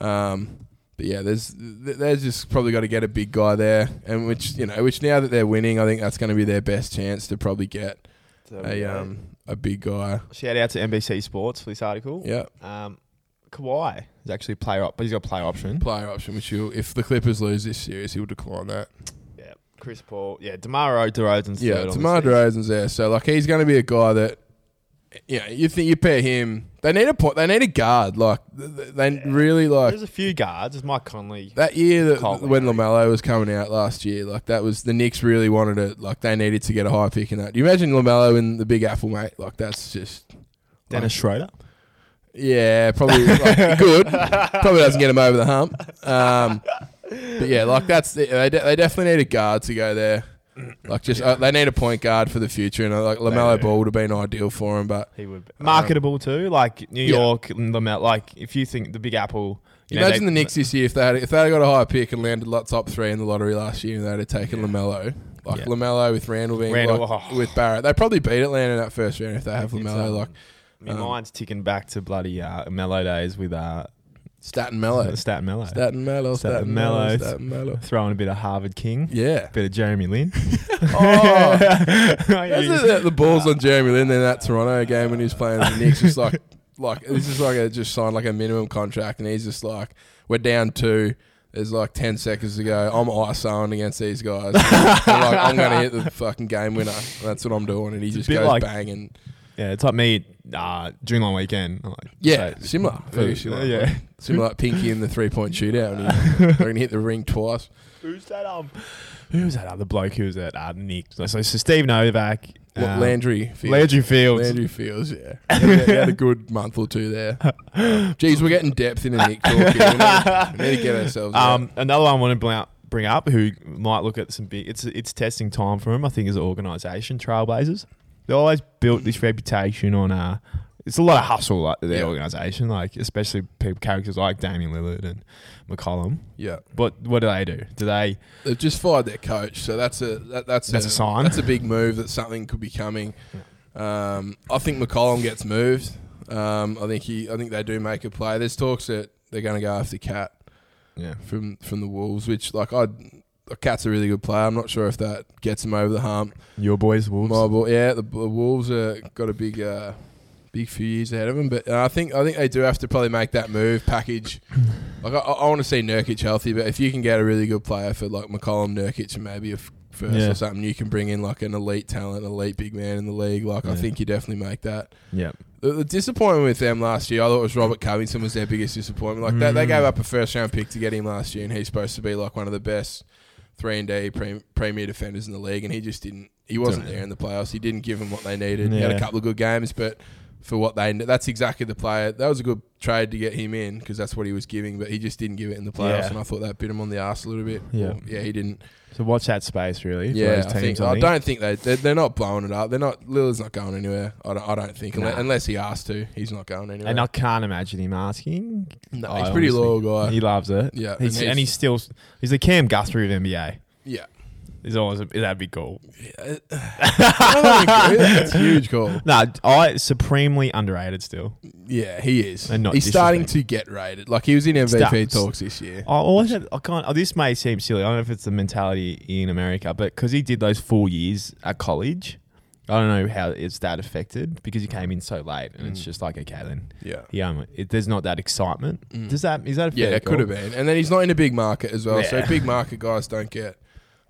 Speaker 2: Um, but yeah, there's th- there's just probably got to get a big guy there, and which you know, which now that they're winning, I think that's going to be their best chance to probably get a um a big guy.
Speaker 1: Shout out to NBC Sports for this article.
Speaker 2: Yeah,
Speaker 1: Um, Kawhi is actually player op, but he's got a player option.
Speaker 2: player option, which you if the Clippers lose this series, he'll decline that.
Speaker 1: Yeah, Chris Paul. Yeah, Demar DeRozan's
Speaker 2: Yeah,
Speaker 1: third
Speaker 2: Demar. DeRozan's there, so like he's going to be a guy that, you know, you think you pair him. They need a point. They need a guard. Like th- th- they really like
Speaker 1: There's a few guards. There's Mike Conley.
Speaker 2: that year that
Speaker 1: Cole
Speaker 2: when. Lamelo was coming out last year. Like that was the Knicks really wanted it. Like they needed to get a high pick in that. Do you imagine Lamelo in the Big Apple, mate. Like that's just
Speaker 1: Dennis Schroeder.
Speaker 2: Yeah, probably like, good. Probably doesn't get him over the hump. Um, but yeah, like that's they, de- they definitely need a guard to go there. Like just uh, they need a point guard for the future, and uh, like Lamelo
Speaker 1: do.
Speaker 2: Ball would have been ideal for him. But
Speaker 1: He would be. marketable too. Like New
Speaker 2: yeah.
Speaker 1: York, Lamelo. Like if you think the Big Apple. You know,
Speaker 2: imagine
Speaker 1: they-
Speaker 2: the Knicks this year if they had if they had got a higher pick and landed like top three in the lottery last year, and they'd have taken Lamelo. Like
Speaker 1: Yeah.
Speaker 2: Lamelo with Randle being
Speaker 1: Randle,
Speaker 2: like,
Speaker 1: oh.
Speaker 2: with Barrett, they probably beat Atlanta in that first round if they have Lamelo.
Speaker 1: um,
Speaker 2: like
Speaker 1: My
Speaker 2: um,
Speaker 1: mind's ticking back to bloody uh, Mellow days with uh,
Speaker 2: Staten Mello,
Speaker 1: Stat Mellow.
Speaker 2: Staten Mellow.
Speaker 1: Staten
Speaker 2: Staten
Speaker 1: Mello.
Speaker 2: Mello, Staten Mello.
Speaker 1: Throwing a bit of Harvard King.
Speaker 2: Yeah.
Speaker 1: Bit of Jeremy Lin.
Speaker 2: Oh, That's the, the balls on Jeremy Lin in that Toronto game when he was playing the Knicks. Just like, like this is like a, just signed like a minimum contract, and he's just like, we're down two. There's like ten seconds to go. I'm ISOing against these guys. Like, I'm gonna hit the fucking game winner. That's what I'm doing, and he just
Speaker 1: bit
Speaker 2: goes
Speaker 1: like-
Speaker 2: banging.
Speaker 1: Yeah, it's like me uh, during long weekend. I'm like,
Speaker 2: Yeah,
Speaker 1: so-
Speaker 2: similar. Very similar.
Speaker 1: Yeah.
Speaker 2: Similar like Pinky in the three point shootout, and he fucking hit the ring twice.
Speaker 1: Who's that? Um, who was that other bloke who was at uh, Knick? So, so Steve Novak,
Speaker 2: What,
Speaker 1: um,
Speaker 2: Landry Fields.
Speaker 1: Landry Fields.
Speaker 2: Landry Fields, yeah. He had, he had a good month or two there. Jeez, we're getting depth in the Knick talk here. We need, we need to get ourselves out.
Speaker 1: Um, another one I want to bring up, bring up who might look at some big. It's it's testing time for him. I think as an organisation, Trailblazers. They always built this reputation on. Uh, it's a lot of hustle, like their
Speaker 2: Yeah.
Speaker 1: organisation, like especially people characters like Damian Lillard and McCollum.
Speaker 2: Yeah,
Speaker 1: But what do they do? Do they?
Speaker 2: they've just fired their coach, so that's a that, that's
Speaker 1: That's a sign.
Speaker 2: That's a big move that something could be coming. Um, I think McCollum gets moved. Um, I think he. I think they do make a play. There's talks that they're going to go after KAT
Speaker 1: Yeah.
Speaker 2: from from the Wolves, which like I. KAT's a really good player. I'm not sure if that gets him over the hump.
Speaker 1: Your boys, Wolves.
Speaker 2: My boy, yeah, the, the Wolves uh, got a big, uh, big few years ahead of them, but uh, I think I think they do have to probably make that move package. Like I, I want to see Nurkic healthy, but if you can get a really good player for like McCollum, Nurkic, and maybe a f- first
Speaker 1: Yeah.
Speaker 2: or something, you can bring in like an elite talent, elite big man in the league. Like I think you definitely make that.
Speaker 1: Yeah.
Speaker 2: The, the disappointment with them last year, I thought it was Robert Covington was their biggest disappointment. Like they, they
Speaker 1: Mm.
Speaker 2: gave up a first round pick to get him last year, and he's supposed to be like one of the best three and D pre- premier defenders in the league, and he just didn't. He wasn't there in the playoffs. He didn't give them what they needed. He had a
Speaker 1: Yeah.
Speaker 2: couple of good games, but for what they, that's exactly the player. That was a good trade to get him in because that's what he was giving, but he just didn't give it in the playoffs,
Speaker 1: Yeah.
Speaker 2: and I thought that bit him on the ass a little bit.
Speaker 1: Yeah.
Speaker 2: Or, yeah, he didn't.
Speaker 1: So watch that space, really. for
Speaker 2: Yeah, I think I don't think they they're, they're not blowing it up. They're not. Lillard's not going anywhere. I don't, I don't think unless,
Speaker 1: Nah.
Speaker 2: unless he asks to. He's not going anywhere.
Speaker 1: And I can't imagine him asking.
Speaker 2: no, he's a pretty loyal guy.
Speaker 1: He loves it.
Speaker 2: Yeah,
Speaker 1: He's,
Speaker 2: and
Speaker 1: and,
Speaker 2: he's-
Speaker 1: he's still he's the Cam Guthrie of NBA.
Speaker 2: yeah.
Speaker 1: He's always a, that'd be cool.
Speaker 2: That's a huge call.
Speaker 1: No, I supremely underrated still.
Speaker 2: Yeah, he is.
Speaker 1: And not
Speaker 2: He's starting to get rated. Like he was in MVP
Speaker 1: Starts.
Speaker 2: talks this year.
Speaker 1: I always I can't. Oh, this may seem silly. I don't know if it's the mentality in America, but because he did those four years at college, I don't know how it's that affected because he came in so late, and it's
Speaker 2: Mm.
Speaker 1: just like okay then.
Speaker 2: Yeah.
Speaker 1: Yeah, um, it, there's not that excitement.
Speaker 2: Mm.
Speaker 1: Does that is that a
Speaker 2: Yeah, it could have been. And then he's not in a big market as well. So
Speaker 1: Yeah.
Speaker 2: big market guys don't get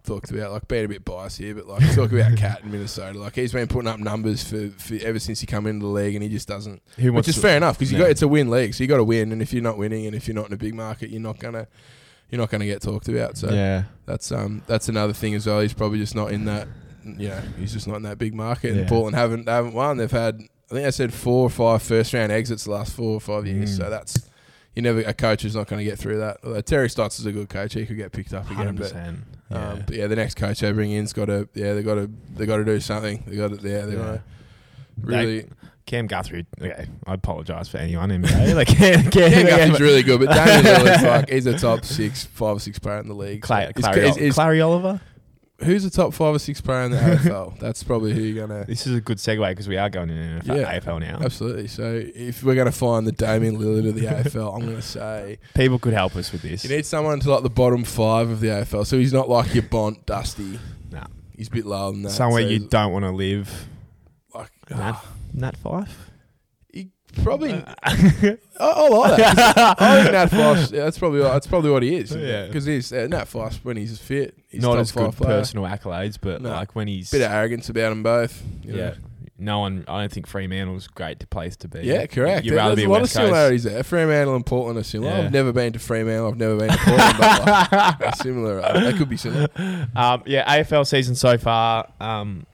Speaker 2: talked about like being a bit biased here, but like talk about KAT in Minnesota. Like he's been putting up numbers for, for ever since he come into the league, and he just doesn't.
Speaker 1: Who
Speaker 2: Which is
Speaker 1: to-
Speaker 2: fair enough because you got it's a win league, so you got to win, and if you're not winning, and if you're not in a big market, you're not gonna you're not gonna get talked about. So
Speaker 1: yeah,
Speaker 2: that's um that's another thing as well. He's probably just not in that. You know, he's just not in that big market.
Speaker 1: Yeah.
Speaker 2: And Portland haven't they haven't won. They've had I think I said four or five first round exits the last four or five years.
Speaker 1: Mm.
Speaker 2: So that's you never a coach is not going to get through that. Although Terry Stotts is a good coach, he could get picked up again.
Speaker 1: hundred
Speaker 2: But,
Speaker 1: percent.
Speaker 2: um, but yeah, the next coach they bring in's got to yeah they got to they got to do something. They got to yeah they
Speaker 1: Yeah.
Speaker 2: got to really.
Speaker 1: Cam Guthrie. Okay, I apologise for anyone in NBA. Like Cam, Cam,
Speaker 2: Cam Guthrie's really good, but Damian Lillard's like he's a top six, five or six player in the league.
Speaker 1: Clay,
Speaker 2: Is-
Speaker 1: Clary, Clary Oliver.
Speaker 2: Who's the top five or six player in the AFL? That's probably who you're gonna.
Speaker 1: This is a good segue because we are going in NFL,
Speaker 2: Yeah.
Speaker 1: AFL now.
Speaker 2: Absolutely. So if we're going to find the Damian Lillard of the AFL, I'm going to say
Speaker 1: People could help us with this.
Speaker 2: you need someone to like the bottom five of the AFL. So he's not like your Bont, Dusty.
Speaker 1: Nah.
Speaker 2: He's a bit lower than that.
Speaker 1: Somewhere
Speaker 2: So
Speaker 1: you don't want to live.
Speaker 2: like
Speaker 1: Nat, ah. Nat Fyfe.
Speaker 2: He probably. I, I like that. I think Nat Fyfe. Yeah, that's probably that's probably what he is.
Speaker 1: Yeah.
Speaker 2: Because he's uh, Nat Fyfe when he's fit. He's
Speaker 1: Not as good
Speaker 2: player.
Speaker 1: personal accolades, but
Speaker 2: No.
Speaker 1: like when he's
Speaker 2: Bit of arrogance about them both. you know.
Speaker 1: yeah. No one. I don't think Fremantle's a great place to be.
Speaker 2: Yeah, correct.
Speaker 1: You'd rather
Speaker 2: There's
Speaker 1: be
Speaker 2: a lot
Speaker 1: West
Speaker 2: of
Speaker 1: Coast.
Speaker 2: similarities there. Fremantle and Portland are similar.
Speaker 1: Yeah.
Speaker 2: I've never been to Fremantle. I've never been to Portland. but like, they're similar. uh, They could be similar.
Speaker 1: Um, yeah, AFL season so far. Um,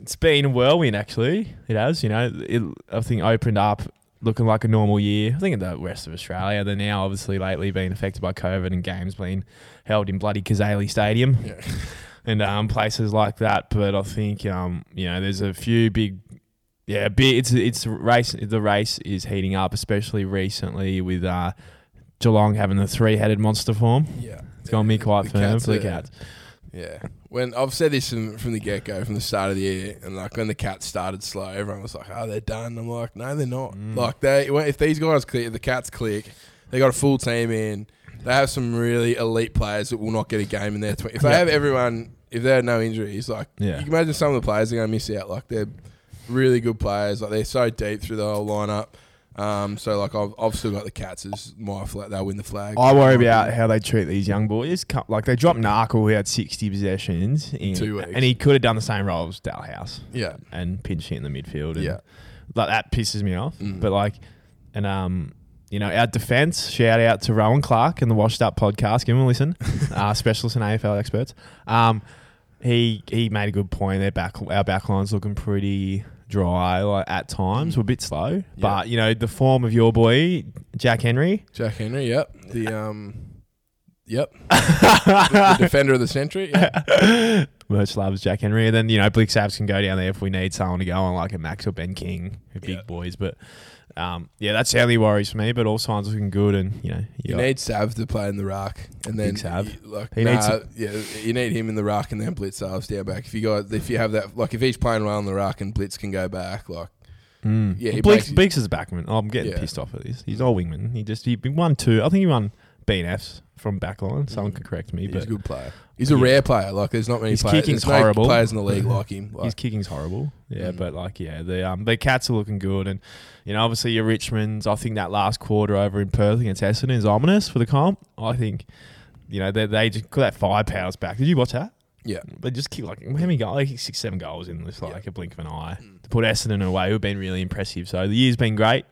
Speaker 1: it's been a whirlwind, actually. It has. You know, it, I think opened up looking like a normal year. I think in the rest of Australia, they're now obviously lately being affected by COVID and games being held in bloody Cazaly's Stadium
Speaker 2: Yeah.
Speaker 1: and um, places like that. But I think um, you know, there's a few big. Yeah, big, it's it's race. The race is heating up, especially recently with uh, Geelong having the three-headed monster form.
Speaker 2: Yeah.
Speaker 1: It's going to be quite firm
Speaker 2: Cats
Speaker 1: for the Cats.
Speaker 2: Yeah. When I've said this from, from the get go, from the start of the year, and like when the Cats started slow, everyone was like, "Oh, they're done." I'm like, "No, they're not."
Speaker 1: Mm.
Speaker 2: Like they, if these guys click, if the Cats click, they got a full team in. They have some really elite players that will not get a game in their. Tw- if they
Speaker 1: Yeah.
Speaker 2: have everyone, if they had no injuries, like
Speaker 1: Yeah.
Speaker 2: you can imagine some of the players are going to miss out. Like they're really good players. Like they're so deep through the whole lineup. Um, so like I've, I've still got the Cats as my flag. They'll win the flag.
Speaker 1: I worry about how they treat these young boys. Like they dropped Narkle, who had sixty possessions in
Speaker 2: Two weeks.
Speaker 1: and he could have done the same role as Dahlhaus
Speaker 2: Yeah.
Speaker 1: and pinch hit in the midfield. And
Speaker 2: Yeah.
Speaker 1: like that pisses me off.
Speaker 2: Mm.
Speaker 1: But like, and um, you know, our defense. Shout out to Rowan Clark and the Washed Up podcast. Give him a listen. uh, specialists and AFL experts. Um, he he made a good point. Their back our backline's looking pretty dry. Like at times, we're a bit slow. But you know, the form of your boy Jack Henry.
Speaker 2: Jack Henry. Yep. The um. Yep. the defender of the century. Yeah.
Speaker 1: Merch loves Jack Henry. And then, you know, Blicavs can go down there if we need someone to go on, like a Max or Ben King, big
Speaker 2: Yeah.
Speaker 1: boys. But um, yeah, that's the only worries for me. But all signs looking good. And, you know,
Speaker 2: You
Speaker 1: got-
Speaker 2: need Sav to play in the ruck, and then
Speaker 1: Big Sav.
Speaker 2: you- like
Speaker 1: He
Speaker 2: nah,
Speaker 1: needs
Speaker 2: yeah, you need him in the ruck, and then Blicavs down back. If you got, if you have that, like if he's playing well in the ruck and Blitz can go back, like
Speaker 1: Mm.
Speaker 2: Yeah, he
Speaker 1: Bleaks, Bleaks is a backman. Oh, I'm getting
Speaker 2: Yeah.
Speaker 1: pissed off at this. He's all wingman. He just he won two. I think he won BNFs from backline. Someone
Speaker 2: Mm.
Speaker 1: could correct me,
Speaker 2: he's
Speaker 1: but
Speaker 2: a good player. He's a
Speaker 1: Yeah.
Speaker 2: rare player. Like there's not many
Speaker 1: His
Speaker 2: players.
Speaker 1: kicking's
Speaker 2: there's no
Speaker 1: horrible.
Speaker 2: players in the league like him.
Speaker 1: his
Speaker 2: Like,
Speaker 1: kicking's horrible. Yeah,
Speaker 2: Mm.
Speaker 1: but like yeah, the um the cats are looking good, and you know obviously your Richmonds. I think that last quarter over in Perth against Essendon is ominous for the comp. I think you know they they just got that firepower's back. Did you watch that?
Speaker 2: yeah,
Speaker 1: They just kick like how many goals? Like six, seven goals in this like
Speaker 2: Yeah.
Speaker 1: a blink of an eye
Speaker 2: Mm.
Speaker 1: to put Essendon away. Who've been really impressive. So the year's been great.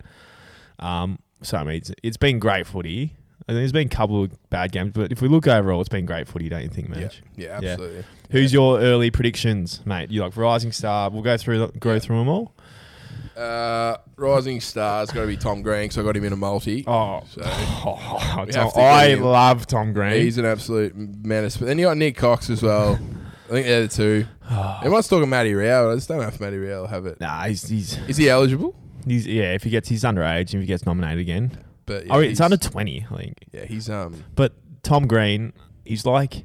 Speaker 1: Um, so I mean it's, it's been great footy. I think there's been a couple of bad games, but if we look overall, it's been great footy. Don't you think,
Speaker 2: yeah,
Speaker 1: Mitch?
Speaker 2: yeah,
Speaker 1: Yeah.
Speaker 2: absolutely.
Speaker 1: Who's your early predictions, mate? You like Rising Star? We'll go through go
Speaker 2: Yeah.
Speaker 1: through them all.
Speaker 2: Uh, rising stars got to be Tom Green, so I got him in a multi.
Speaker 1: Oh,
Speaker 2: So-
Speaker 1: oh, Tom-
Speaker 2: to
Speaker 1: I
Speaker 2: him.
Speaker 1: love Tom Green.
Speaker 2: He's an absolute menace. But then you got Nik Cox as well. I think they're the two. Everyone's talking Matty Rao. I just don't know if Matty Rao will have it.
Speaker 1: nah, he's, he's
Speaker 2: Is he eligible?
Speaker 1: he's yeah. If he gets he's underage, and if he gets nominated again,
Speaker 2: But
Speaker 1: oh, it's
Speaker 2: he's-
Speaker 1: under twenty, I think.
Speaker 2: Yeah, he's um
Speaker 1: But Tom Green, he's like,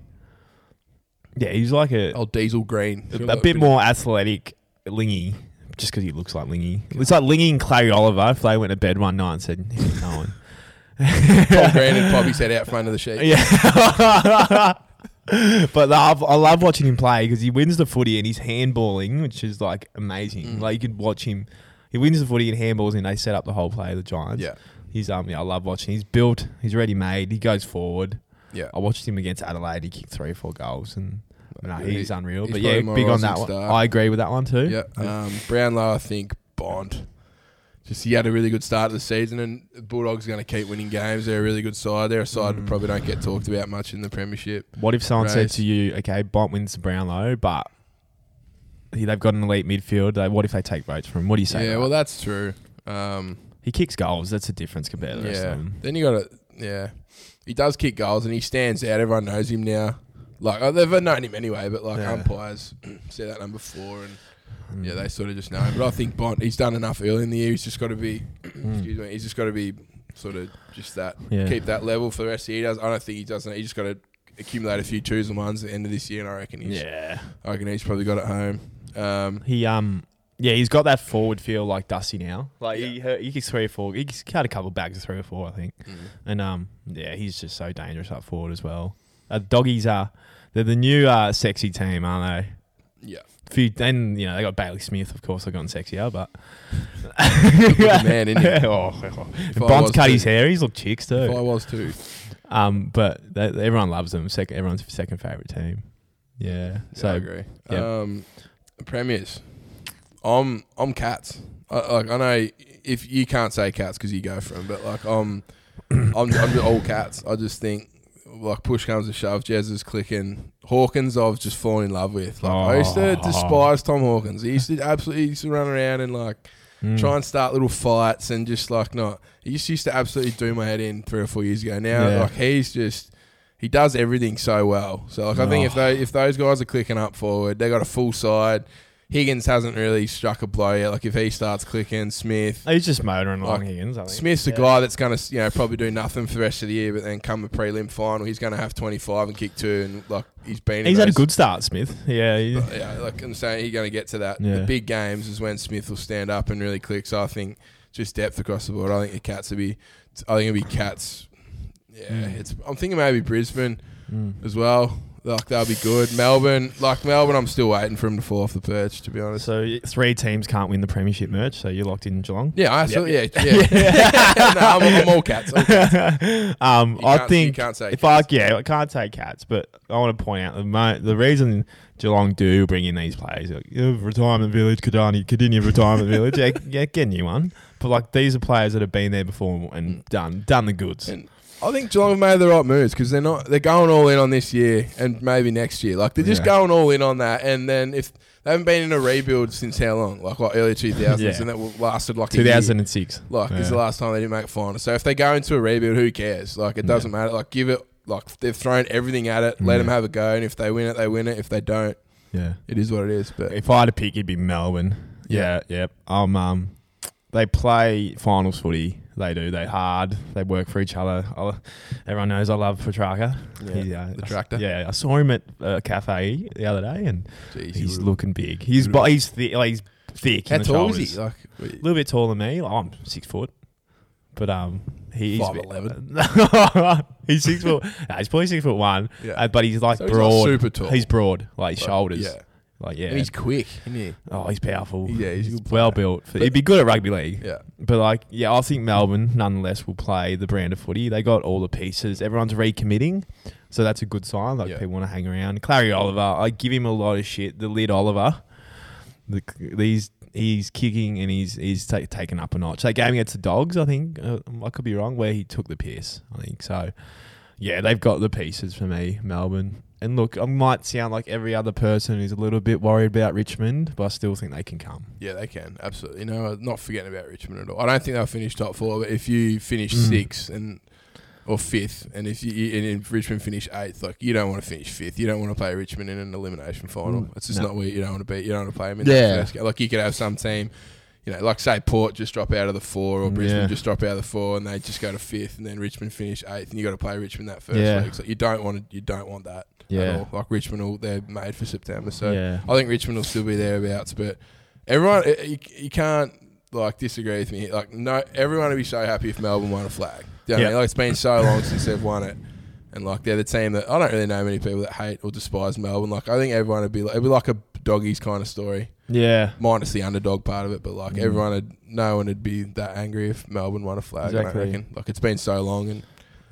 Speaker 1: yeah, he's like a
Speaker 2: old Diesel Green.
Speaker 1: a, a bit more athletic, Lingy, just because he looks like Lingy. It's like Lingy and Clay Oliver if they went to bed one night and said, "No one."
Speaker 2: Tom Green and Poppy set out front of the sheet.
Speaker 1: Yeah. but I love, I love watching him play because he wins the footy and he's handballing, which is like amazing.
Speaker 2: Mm.
Speaker 1: Like you could watch him. He wins the footy and handballs and they set up the whole play of the Giants.
Speaker 2: Yeah.
Speaker 1: He's um yeah, I love watching. He's built. He's ready made. He goes forward.
Speaker 2: Yeah.
Speaker 1: I watched him against Adelaide. He kicked three or four goals, and no,
Speaker 2: Yeah,
Speaker 1: he's
Speaker 2: he-
Speaker 1: unreal.
Speaker 2: he's
Speaker 1: but yeah, big on that one. I agree with that one too.
Speaker 2: Yeah. Um, Brownlow, I think Bont. Just he had a really good start of the season, and the Bulldogs are going to keep winning games. They're a really good side. They're a side that
Speaker 1: Mm.
Speaker 2: probably don't get talked about much in the premiership.
Speaker 1: What if someone said to you, "Okay, Bont wins the Brownlow, but they've got an elite midfield. What if they take votes from him? What do you say?
Speaker 2: yeah, well,
Speaker 1: that?
Speaker 2: that's true. Um,
Speaker 1: he kicks goals. That's a difference compared to the rest of them.
Speaker 2: Then you got to yeah. He does kick goals, and he stands out. Everyone knows him now. Like oh, they've known him anyway, but like
Speaker 1: Yeah.
Speaker 2: umpires see that number four, and
Speaker 1: Mm.
Speaker 2: yeah, they sort of just know. him. But I think Bont, he's done enough early in the year. He's just got to be, excuse me, he's just got to be sort of just that
Speaker 1: Yeah.
Speaker 2: keep that level for the rest of the year. He does I don't think he doesn't. He just got to accumulate a few twos and ones at the end of this year, and I reckon he's.
Speaker 1: Yeah.
Speaker 2: I reckon he's probably got it home. Um,
Speaker 1: He um yeah, he's got that forward feel like Dusty now. Like he he kicks three or four. He's had a couple of bags of three or four, I think. And um yeah, he's just so dangerous up forward as well. Uh, doggies are they're the new uh, sexy team, aren't they?
Speaker 2: yeah,
Speaker 1: Few then you know they got Bailey Smith, of course. They've gotten sexier, but
Speaker 2: man, isn't he?
Speaker 1: oh, oh.
Speaker 2: If I Bont's
Speaker 1: cut
Speaker 2: too.
Speaker 1: his hair. He's looked chicks too. if.
Speaker 2: I was too.
Speaker 1: Um, but they, everyone loves them. Second, everyone's second favorite team. Yeah.
Speaker 2: So I agree.
Speaker 1: yeah.
Speaker 2: Um, premiers. I'm I'm cats. I, like I know if you can't say cats because you go for them, but like I'm I'm I'm just all cats. I just think like push comes to shove, Jez is clicking. Hawkins, I've just fallen in love with. Like I used to
Speaker 1: Oh.
Speaker 2: despise Tom Hawkins. He used to absolutely used to run around and like
Speaker 1: mm.
Speaker 2: try and start little fights and just like not. He just used to absolutely do my head in three or four years ago. Now
Speaker 1: Yeah.
Speaker 2: like he's just he does everything so well. So like I think if
Speaker 1: Oh.
Speaker 2: they if those guys are clicking up forward, they got a full side. Higgins hasn't really struck a blow yet. Like if he starts clicking, Smith.
Speaker 1: He's just motoring along
Speaker 2: Like,
Speaker 1: Higgins. I think.
Speaker 2: Smith's the
Speaker 1: Yeah.
Speaker 2: guy that's going to, you know, probably do nothing for the rest of the year, but then come the prelim final, he's going to have 25 and kick two, and like he's been.
Speaker 1: He's had a good start, Smith. Yeah.
Speaker 2: but, yeah, like I'm saying, you're going to get to that.
Speaker 1: Yeah.
Speaker 2: The big games is when Smith will stand up and really click. So I think just depth across the board. I think the Cats will be. I think it'll be Cats. Yeah,
Speaker 1: Mm.
Speaker 2: it's. I'm thinking maybe Brisbane
Speaker 1: Mm.
Speaker 2: as well. Like they'll be good. Melbourne, like Melbourne, I'm still waiting for him to fall off the perch. To be honest.
Speaker 1: So y- three teams can't win the premiership merch. So you're locked in Geelong.
Speaker 2: Yeah, I absolutely. Yeah, yeah. no, I'm, I'm all Cats. all cats.
Speaker 1: um,
Speaker 2: You
Speaker 1: I
Speaker 2: can't-
Speaker 1: think
Speaker 2: you can't say
Speaker 1: if I yeah, I can't say cats, but I want to point out the mo- the reason Geelong do bring in these players, like, yeah, retirement village, Kadani, Kardinia retirement village, yeah, yeah, get a new one. But like these are players that have been there before and done done the goods.
Speaker 2: And I think Geelong have made the right moves because they're not they're going all in on this year and maybe next year. Like they're just
Speaker 1: Yeah.
Speaker 2: going all in on that. And then if they haven't been in a rebuild since how long? Like what early two thousands,
Speaker 1: Yeah.
Speaker 2: and that lasted like
Speaker 1: 2006.
Speaker 2: Like this is the last time they didn't make a final. So if they go into a rebuild, who cares? Like it doesn't matter. Like give it. Like they've thrown everything at it. Let
Speaker 1: Yeah.
Speaker 2: them have a go. And if they win it, they win it. If they don't,
Speaker 1: Yeah.
Speaker 2: it is what it is. But
Speaker 1: If I had to pick, it'd be Melbourne. Yeah, yeah. Um, um, they play finals footy. They do. They hard. They work for each other. i everyone knows I love Petracca.
Speaker 2: Yeah,
Speaker 1: He's, uh,
Speaker 2: the
Speaker 1: I
Speaker 2: tractor.
Speaker 1: Yeah, I saw him at a cafe the other day, and
Speaker 2: geez,
Speaker 1: he's looking big. He's but he's thi- like, he's thick.
Speaker 2: how tall
Speaker 1: shoulders.
Speaker 2: is he? Like
Speaker 1: A little bit taller than me. Like, I'm six foot, but um, he's
Speaker 2: 5'11".
Speaker 1: he's six foot. he's probably six foot one.
Speaker 2: Yeah.
Speaker 1: uh, but he's like
Speaker 2: So he's not
Speaker 1: broad.
Speaker 2: super tall.
Speaker 1: He's broad, like his
Speaker 2: Like,
Speaker 1: shoulders.
Speaker 2: Yeah.
Speaker 1: Like yeah,
Speaker 2: and he's quick, isn't he?
Speaker 1: oh, he's powerful.
Speaker 2: Yeah, he's good
Speaker 1: well built. For, he'd be good at rugby league.
Speaker 2: Yeah.
Speaker 1: But like, yeah, I think Melbourne nonetheless will play the brand of footy. They got all the pieces. Everyone's recommitting, so that's a good sign. Like
Speaker 2: Yeah.
Speaker 1: people want to hang around. Clary Oliver, I give him a lot of shit. The lid Oliver, the these he's kicking and he's he's ta- taken up a notch. That game against the Dogs, I think uh, I could be wrong, where he took the piss. I think so. Yeah, they've got the pieces for me, Melbourne. And look, I might sound like every other person who's a little bit worried about Richmond, but I still think they can come.
Speaker 2: Yeah, they can absolutely. No, not forgetting about Richmond at all. I don't think they'll finish top four, but if you finish
Speaker 1: Mm.
Speaker 2: sixth and or fifth, and if you and if Richmond finish eighth, like you don't want to finish fifth. You don't want to play Richmond in an elimination final.
Speaker 1: Mm,
Speaker 2: It's just
Speaker 1: no.
Speaker 2: not where you don't want to be. You don't want to play them in
Speaker 1: Yeah.
Speaker 2: that first game. Like you could have some team. You know, like say Port just drop out of the four, or Brisbane
Speaker 1: yeah.
Speaker 2: just drop out of the four, and they just go to fifth, and then Richmond finish eighth, and you got to play Richmond that first
Speaker 1: Yeah.
Speaker 2: week. So you don't want to, you don't want that at
Speaker 1: Yeah.
Speaker 2: all. Like Richmond, will, they're made for September. So
Speaker 1: yeah.
Speaker 2: I think Richmond will still be thereabouts, but everyone you, you can't like disagree with me. Like no, everyone would be so happy if Melbourne won a flag. Do you know what I
Speaker 1: Yeah.
Speaker 2: mean? Like it's been so long since they've won it, and like they're the team that I don't really know many people that hate or despise Melbourne. Like I think everyone would be like it'd be like a doggies kind of story,
Speaker 1: Yeah.
Speaker 2: minus the underdog part of it. But like
Speaker 1: Mm.
Speaker 2: everyone would, no one would be that angry if Melbourne won a flag. I
Speaker 1: Exactly.
Speaker 2: don't reckon. Like it's been so long, and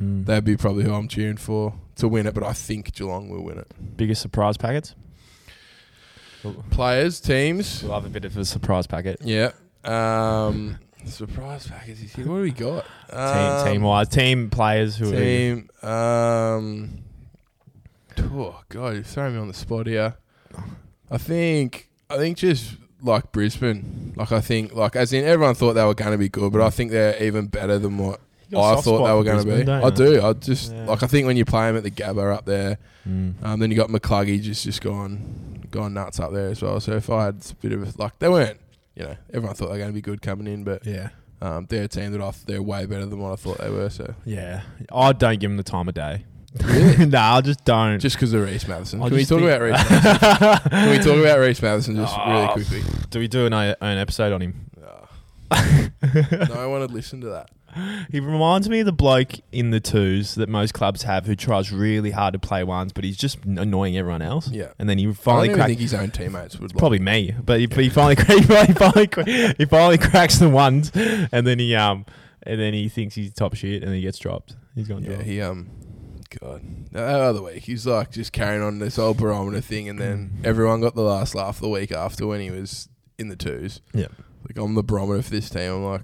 Speaker 1: Mm.
Speaker 2: That'd be probably who I'm cheering for to win it, but I think Geelong will win it.
Speaker 1: Biggest surprise packets?
Speaker 2: Players, teams,
Speaker 1: We'll have a bit of a surprise packet.
Speaker 2: yeah. Um, surprise package. What do we got?
Speaker 1: Team,
Speaker 2: Um,
Speaker 1: team wise, team players who are
Speaker 2: Team. Um, oh God, you're throwing me on the spot here. I think. I think just like Brisbane. Like I think, like as in everyone thought they were going to be good, but I think they're even better than what
Speaker 1: You got a
Speaker 2: I
Speaker 1: soft
Speaker 2: thought they were going to be. I do. I just
Speaker 1: Yeah.
Speaker 2: like. I think when you play them at the Gabba up there,
Speaker 1: Mm.
Speaker 2: um, then you got McCluggy just just gone gone nuts up there as well. So if I had a bit of a, like, they weren't. You know, everyone thought they were going to be good coming in, but
Speaker 1: Yeah.
Speaker 2: um, they're a team that I th- they're way better than what I thought they were. So
Speaker 1: Yeah. I don't give them the time of day.
Speaker 2: Really?
Speaker 1: nah, I just don't.
Speaker 2: just because of Rhys Mathieson,
Speaker 1: I
Speaker 2: can we
Speaker 1: just
Speaker 2: talk
Speaker 1: think-
Speaker 2: about Rhys? Mathieson? Can we talk about Rhys Mathieson just really
Speaker 1: Oh.
Speaker 2: quickly?
Speaker 1: Do we do an, an episode on him?
Speaker 2: no one would listen to that.
Speaker 1: He reminds me of the bloke in the twos that most clubs have who tries really hard to play ones, but he's just annoying everyone else.
Speaker 2: Yeah.
Speaker 1: And then he
Speaker 2: I
Speaker 1: finally
Speaker 2: don't even
Speaker 1: cracks.
Speaker 2: think his own teammates would. Like,
Speaker 1: Probably me, but he, but he finally he finally, he finally cra- he finally cracks the ones, and then he um and then he thinks he's top shit, and then he gets dropped. He's gone
Speaker 2: Yeah,
Speaker 1: dropped.
Speaker 2: he um, God, the other week he's like just carrying on this old barometer thing, and then
Speaker 1: Mm.
Speaker 2: everyone got the last laugh the week after when he was in the twos.
Speaker 1: Yeah.
Speaker 2: like I'm the barometer for this team. I'm like,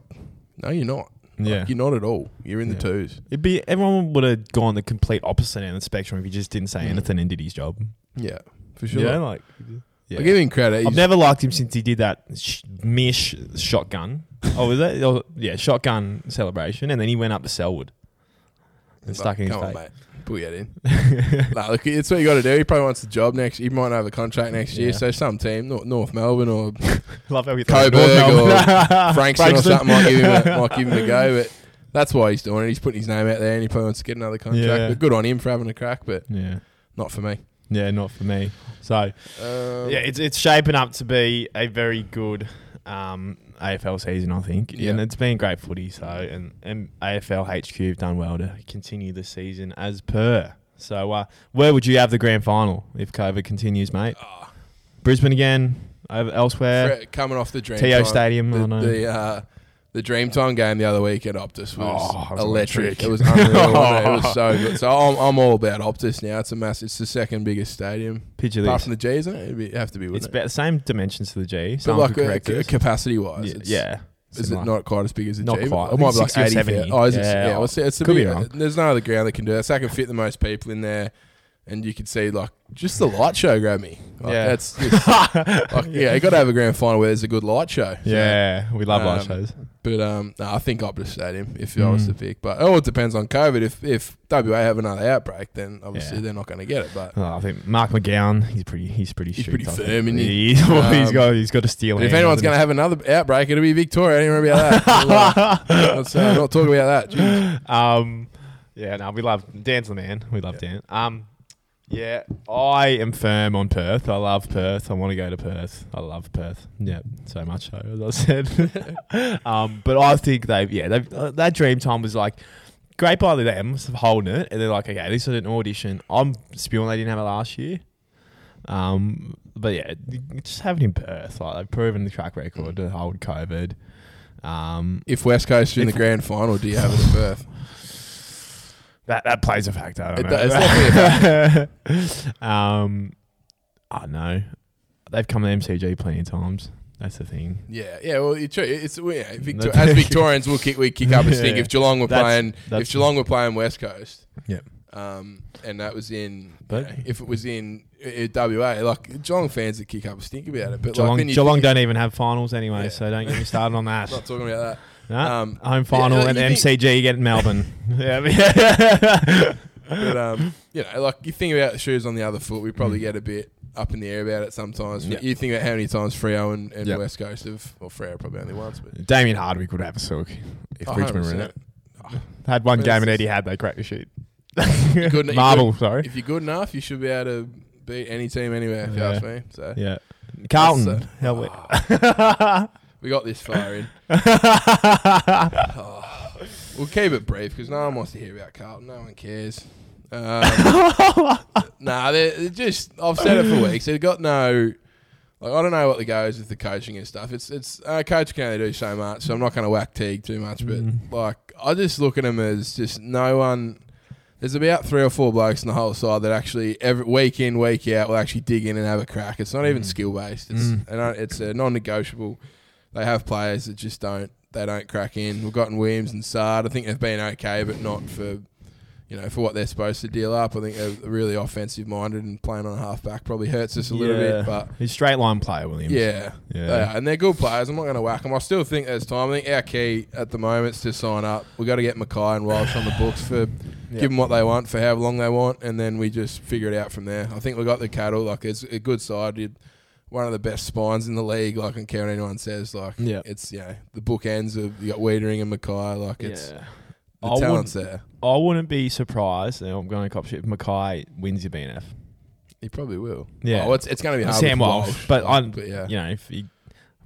Speaker 2: no, you're not. Like,
Speaker 1: Yeah.
Speaker 2: you're not at all. You're in
Speaker 1: Yeah.
Speaker 2: the twos.
Speaker 1: It'd be everyone would have gone the complete opposite end of the spectrum if he just didn't say
Speaker 2: Mm.
Speaker 1: anything and did his job.
Speaker 2: Yeah, for sure.
Speaker 1: Yeah, like yeah.
Speaker 2: I give him credit.
Speaker 1: I've never liked him since he did that sh- mish shotgun. Oh, was that? Oh, yeah, shotgun celebration, and then he went up to Selwood and stuck in his
Speaker 2: come on,
Speaker 1: face.
Speaker 2: mate. Put that in. nah, look, it's what you got to do. He probably wants the job next. He might not have a contract next year.
Speaker 1: Yeah.
Speaker 2: So some team, North, North Melbourne or
Speaker 1: Love how he
Speaker 2: Coburg or
Speaker 1: Frankston
Speaker 2: Frankston or something might give him a, might give him a go. But that's why he's doing it. He's putting his name out there, and he probably wants to get another contract.
Speaker 1: Yeah.
Speaker 2: But good on him for having a crack, but
Speaker 1: Yeah,
Speaker 2: not for me.
Speaker 1: yeah, not for me. So
Speaker 2: Um,
Speaker 1: yeah, it's it's shaping up to be a very good um, AFL season, I think,
Speaker 2: Yeah.
Speaker 1: and it's been great footy. So and and AFL HQ have done well to continue the season as per. So uh, where would you have the grand final if COVID continues, mate?
Speaker 2: ah,
Speaker 1: Brisbane again, over elsewhere.
Speaker 2: Fre- coming off the dream
Speaker 1: TO
Speaker 2: time,
Speaker 1: Stadium, I
Speaker 2: the,
Speaker 1: know.
Speaker 2: the, uh, the Dreamtime game the other week at Optus was,
Speaker 1: Oh, was
Speaker 2: electric.
Speaker 1: electric.
Speaker 2: It was unreal. it? It was so good. So I'm, I'm all about Optus now. It's a mass. It's the second biggest stadium,
Speaker 1: Picture
Speaker 2: apart
Speaker 1: this.
Speaker 2: from the G, isn't it? It'd be, have to be,
Speaker 1: It's
Speaker 2: wouldn't
Speaker 1: about the same dimensions to the G.
Speaker 2: it? But like
Speaker 1: could
Speaker 2: uh,
Speaker 1: us.
Speaker 2: capacity wise,
Speaker 1: Yeah,
Speaker 2: it's,
Speaker 1: yeah.
Speaker 2: Is it not quite as big as the
Speaker 1: Not
Speaker 2: G?
Speaker 1: quite.
Speaker 2: It might be like 80.
Speaker 1: 70.
Speaker 2: Oh, is it?
Speaker 1: Yeah.
Speaker 2: Yeah, well, it's, it's a
Speaker 1: Could be
Speaker 2: bit,
Speaker 1: wrong.
Speaker 2: There's no other ground that can do that. So I can fit the most people in there, and you could see like just the light show grab me. Like,
Speaker 1: Yeah.
Speaker 2: that's just, like, yeah. You got to have a grand final where there's a good light show. So,
Speaker 1: Yeah, we love live
Speaker 2: Um,
Speaker 1: shows.
Speaker 2: But um, no, I think Optus Stadium if I was
Speaker 1: Mm.
Speaker 2: to pick. But oh, it depends on COVID. If if WA have another outbreak, then obviously
Speaker 1: Yeah.
Speaker 2: they're not going to get it. But
Speaker 1: Oh, I think Mark McGowan, he's pretty, he's pretty
Speaker 2: He's
Speaker 1: strict.
Speaker 2: pretty
Speaker 1: I think.
Speaker 2: firm, isn't he?
Speaker 1: He's, well, he's
Speaker 2: Um,
Speaker 1: got, he's got a steel.
Speaker 2: if
Speaker 1: hand,
Speaker 2: anyone's going to have another outbreak, it'll be Victoria. I didn't remember about that. Let's uh, not talk about that. Jeez.
Speaker 1: um, yeah, no, we love Dan's the man. We love Dan. Um, yeah, I am firm on Perth. I love Perth. I want to go to Perth. I love Perth. Yeah, so much so as I said. um, but I think they've yeah they've, uh, that dream time was like great by them holding it, and they're like okay this is an audition. I'm spewing they didn't have it last year. Um, but yeah, just have it in Perth. Like they've proven the track record to hold COVID. Um,
Speaker 2: If West Coast are in the grand final, do you have it in Perth?
Speaker 1: That that plays a factor. I don't
Speaker 2: It
Speaker 1: know.
Speaker 2: does, it's definitely
Speaker 1: um, I know. They've come to MCG plenty of times. That's the thing.
Speaker 2: Yeah, yeah. Well, it's true. It's yeah, Victor- as Victorians, we'll kick we kick up a stink
Speaker 1: Yeah.
Speaker 2: if Geelong were
Speaker 1: That's-
Speaker 2: playing if Geelong were playing West Coast.
Speaker 1: Yeah.
Speaker 2: Um, and that was in.
Speaker 1: But-
Speaker 2: you know, if it was in uh, WA, like Geelong fans would kick up a stink about it. But
Speaker 1: Geelong,
Speaker 2: like
Speaker 1: Geelong don't even have finals anyway,
Speaker 2: Yeah.
Speaker 1: so don't get me started on that.
Speaker 2: Not talking about
Speaker 1: No,
Speaker 2: that. Um,
Speaker 1: home final
Speaker 2: like
Speaker 1: and
Speaker 2: think-
Speaker 1: MCG get Melbourne. yeah, yeah.
Speaker 2: but um, you know, like you think about the shoes on the other foot, we probably get a bit up in the air about it sometimes.
Speaker 1: Yeah.
Speaker 2: But you think about how many times Freo and, and
Speaker 1: Yeah.
Speaker 2: West Coast have, well, Freo probably only once, but
Speaker 1: Damien Hardwick would have a sook if
Speaker 2: Oh,
Speaker 1: Richmond were in
Speaker 2: 100%.
Speaker 1: it. Had one
Speaker 2: But
Speaker 1: game and Eddie had they cracked the sheet.
Speaker 2: You're good-
Speaker 1: sorry.
Speaker 2: if you're good enough, you should be able to beat any team anywhere. If you ask me, so
Speaker 1: Yeah, Carlton.
Speaker 2: That's, uh,
Speaker 1: hell,
Speaker 2: ah, we got this far in. Oh, we'll keep it brief because no one wants to hear about Carlton. No one cares. Um, nah, they're, they're just. I've said it for weeks. They've got no. Like I don't know what the goes with the coaching and stuff. It's it's uh, coach can only do so much, so I'm not going to whack Teague too much. But
Speaker 1: Mm.
Speaker 2: like I just look at them as just no one. there's about three or four blokes in the whole side that actually every week in week out will actually dig in and have a crack. It's not even
Speaker 1: Mm.
Speaker 2: skill based. It's
Speaker 1: Mm.
Speaker 2: and it's a non-negotiable. They have players that just don't they don't crack in. We've gotten Williams and Saad. I think they've been okay, but not for you know for what they're supposed to deal up. I think they're really offensive minded and playing on a half back probably hurts us a little
Speaker 1: Yeah.
Speaker 2: bit, but.
Speaker 1: He's straight line player, Williams.
Speaker 2: Yeah,
Speaker 1: Yeah.
Speaker 2: they are, and they're good players. I'm not going to whack them. I still think there's time. I think our key at the moment is to sign up. We've got to get McKay and Walsh on the books for
Speaker 1: Yeah.
Speaker 2: give them what they want for how long they want, and then we just figure it out from there. I think we got the cattle. Like it's a good side. You'd, one of the best spines in the league. Like, I don't care what anyone says. Like,
Speaker 1: Yeah.
Speaker 2: it's you know the bookends of you got Weitering and McKay. Like, it's
Speaker 1: Yeah.
Speaker 2: the
Speaker 1: I
Speaker 2: talent's there.
Speaker 1: I wouldn't be surprised. and I'm going to cop shit if McKay wins your BNF.
Speaker 2: He probably will.
Speaker 1: Yeah.
Speaker 2: oh, it's, it's going to be hard.
Speaker 1: Sam
Speaker 2: with
Speaker 1: Walsh, but
Speaker 2: like,
Speaker 1: I'm-
Speaker 2: yeah,
Speaker 1: You know, if he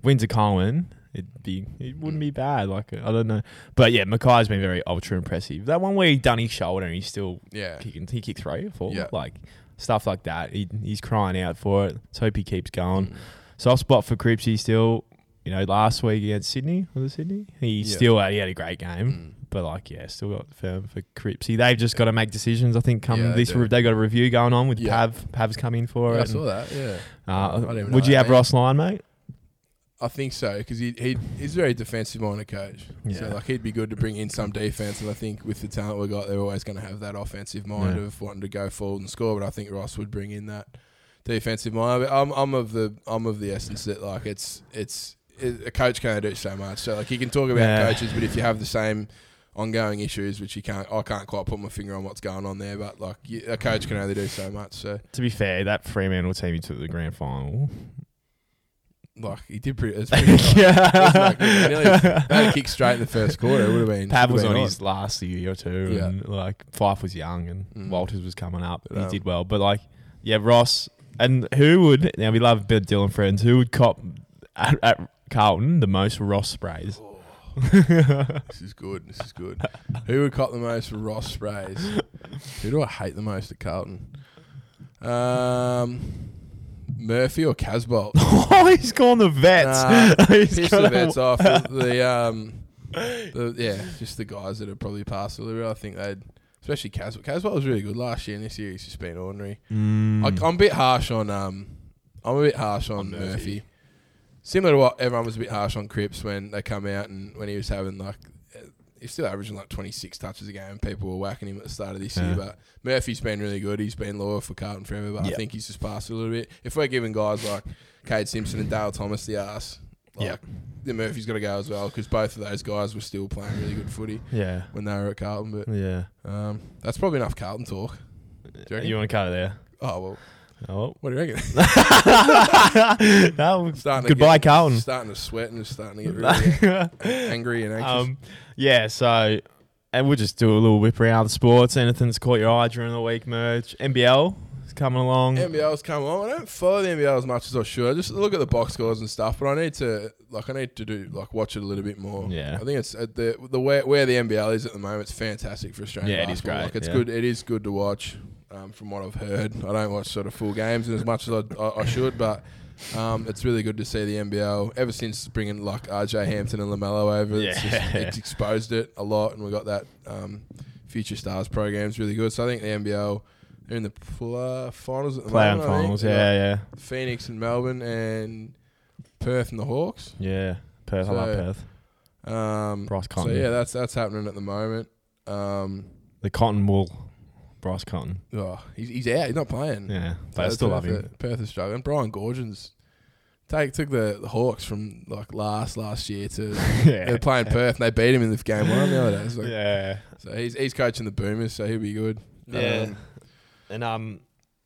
Speaker 1: wins a Coleman, it'd be it wouldn't be bad. Like I don't know, but yeah, McKay's been very ultra impressive. That one where he done his shoulder and he's still
Speaker 2: yeah.
Speaker 1: kicking. He kicked three or four,
Speaker 2: Yeah.
Speaker 1: like stuff like that. He, he's crying out for it. Let's hope he keeps going.
Speaker 2: Mm.
Speaker 1: Soft spot for Cripsy still. You know, last week against Sydney was it Sydney? He
Speaker 2: Yeah.
Speaker 1: still had, he had a great game.
Speaker 2: Mm.
Speaker 1: But like, yeah, still got firm for Cripsy. They've just got to make decisions. I think come
Speaker 2: Yeah,
Speaker 1: this, re- they got a review going on with
Speaker 2: Yeah.
Speaker 1: Pav. Pav's coming for
Speaker 2: Yeah, I saw that. Yeah.
Speaker 1: Uh,
Speaker 2: I
Speaker 1: would you have
Speaker 2: mate.
Speaker 1: Ross Lyon, mate?
Speaker 2: I think so because he, he he's a very defensive minded coach. So like he'd be good to bring in some defense, and I think with the talent we got, they're always going to have that offensive mind
Speaker 1: Yeah.
Speaker 2: of wanting to go forward and score. But I think Ross would bring in that defensive mind. But I'm I'm of the I'm of the essence that like it's it's it, a coach can't do so much. So like you can talk about
Speaker 1: Yeah.
Speaker 2: coaches, but if you have the same ongoing issues, which you can't, I can't quite put my finger on what's going on there. But like you, a coach can only do so much. So
Speaker 1: To be fair, that Fremantle team he took to the grand final.
Speaker 2: Like he did pretty. It's pretty
Speaker 1: yeah,
Speaker 2: Wasn't that good? He nearly- They had a kick straight in the first quarter. It would have been.
Speaker 1: Pav was on his last year or two,
Speaker 2: Yeah.
Speaker 1: and like Fyfe was young, and
Speaker 2: Mm.
Speaker 1: Walters was coming up.
Speaker 2: But,
Speaker 1: he
Speaker 2: um,
Speaker 1: did well, but like, yeah, Ross and who would now we love Bill Dylan friends. Who would cop at, at Carlton the most Ross sprays?
Speaker 2: This is good. This is good. Who would cop the most Ross sprays? Who do I hate the most at Carlton? Um, Murphy or Casboult?
Speaker 1: oh, he's gone the vets.
Speaker 2: Nah,
Speaker 1: He's
Speaker 2: Piss the
Speaker 1: a-
Speaker 2: vets off. The, the, um, the, yeah, just the guys that have probably passed a little bit. I think they'd, especially Casboult. Casboult was really good last year, and this year he's just been ordinary.
Speaker 1: Mm.
Speaker 2: I, I'm a bit harsh on um, I'm a bit harsh on,
Speaker 1: On Murphy.
Speaker 2: Murphy. Similar to what everyone was a bit harsh on Cripps when they come out and when he was having like he's still averaging like 26 touches a game. People were whacking him at the start of this
Speaker 1: Yeah.
Speaker 2: year, but Murphy's been really good. He's been loyal for Carlton forever, but I think he's just passed a little bit. If we're giving guys like Kade Simpson and Dale Thomas the ass, like,
Speaker 1: Yep.
Speaker 2: then Murphy's got to go as well because both of those guys were still playing really good footy
Speaker 1: yeah,
Speaker 2: when they were at Carlton. But
Speaker 1: yeah.
Speaker 2: um, that's probably enough Carlton talk. you?
Speaker 1: You want to cut it there?
Speaker 2: Oh well,
Speaker 1: Oh,
Speaker 2: what do you reckon?
Speaker 1: no,
Speaker 2: starting to
Speaker 1: goodbye,
Speaker 2: get,
Speaker 1: Carlton.
Speaker 2: Starting to sweat and just starting to get really angry and anxious.
Speaker 1: um, yeah, so and we'll just do a little whip around the sports. Anything that's caught your eye during the week, merge. NBL is coming along.
Speaker 2: NBL's coming along. I don't follow the NBL as much as I should. I just look at the box scores and stuff, but I need to like I need to do like watch it a little bit more.
Speaker 1: Yeah.
Speaker 2: I think it's at the the where, where the NBL is at the moment. It's fantastic for Australian.
Speaker 1: Yeah, it is great,
Speaker 2: Like it's
Speaker 1: yeah.
Speaker 2: good. It is good to watch. Um, from what I've heard, I don't watch sort of full games as much as I, I, I should, but. Um, it's really good to see the NBL. Ever since bringing like RJ Hampton and Lamelo over, it's, just, it's exposed it a lot, and we got that um, Future Stars program is really good. So I think the NBL they're in the uh, finals at the
Speaker 1: Play
Speaker 2: moment. I
Speaker 1: finals. Yeah, yeah,
Speaker 2: Phoenix and Melbourne and Perth and the Hawks.
Speaker 1: yeah. Perth, I love
Speaker 2: So,
Speaker 1: Perth.
Speaker 2: Um,
Speaker 1: Bryce
Speaker 2: so yeah, that's that's happening at the moment. Um,
Speaker 1: The cotton wool, Bryce Cotton.
Speaker 2: oh, he's, he's out. He's not playing.
Speaker 1: Yeah,
Speaker 2: So
Speaker 1: but I still love
Speaker 2: Perth
Speaker 1: him.
Speaker 2: Perth is struggling. Brian Goorjian take took the, Hawks from like last last year to
Speaker 1: yeah,
Speaker 2: they're playing Perth and they beat him in the game one the other day. Like-
Speaker 1: yeah,
Speaker 2: So he's he's coaching the Boomers, so he'll be good.
Speaker 1: yeah.
Speaker 2: Um,
Speaker 1: and um,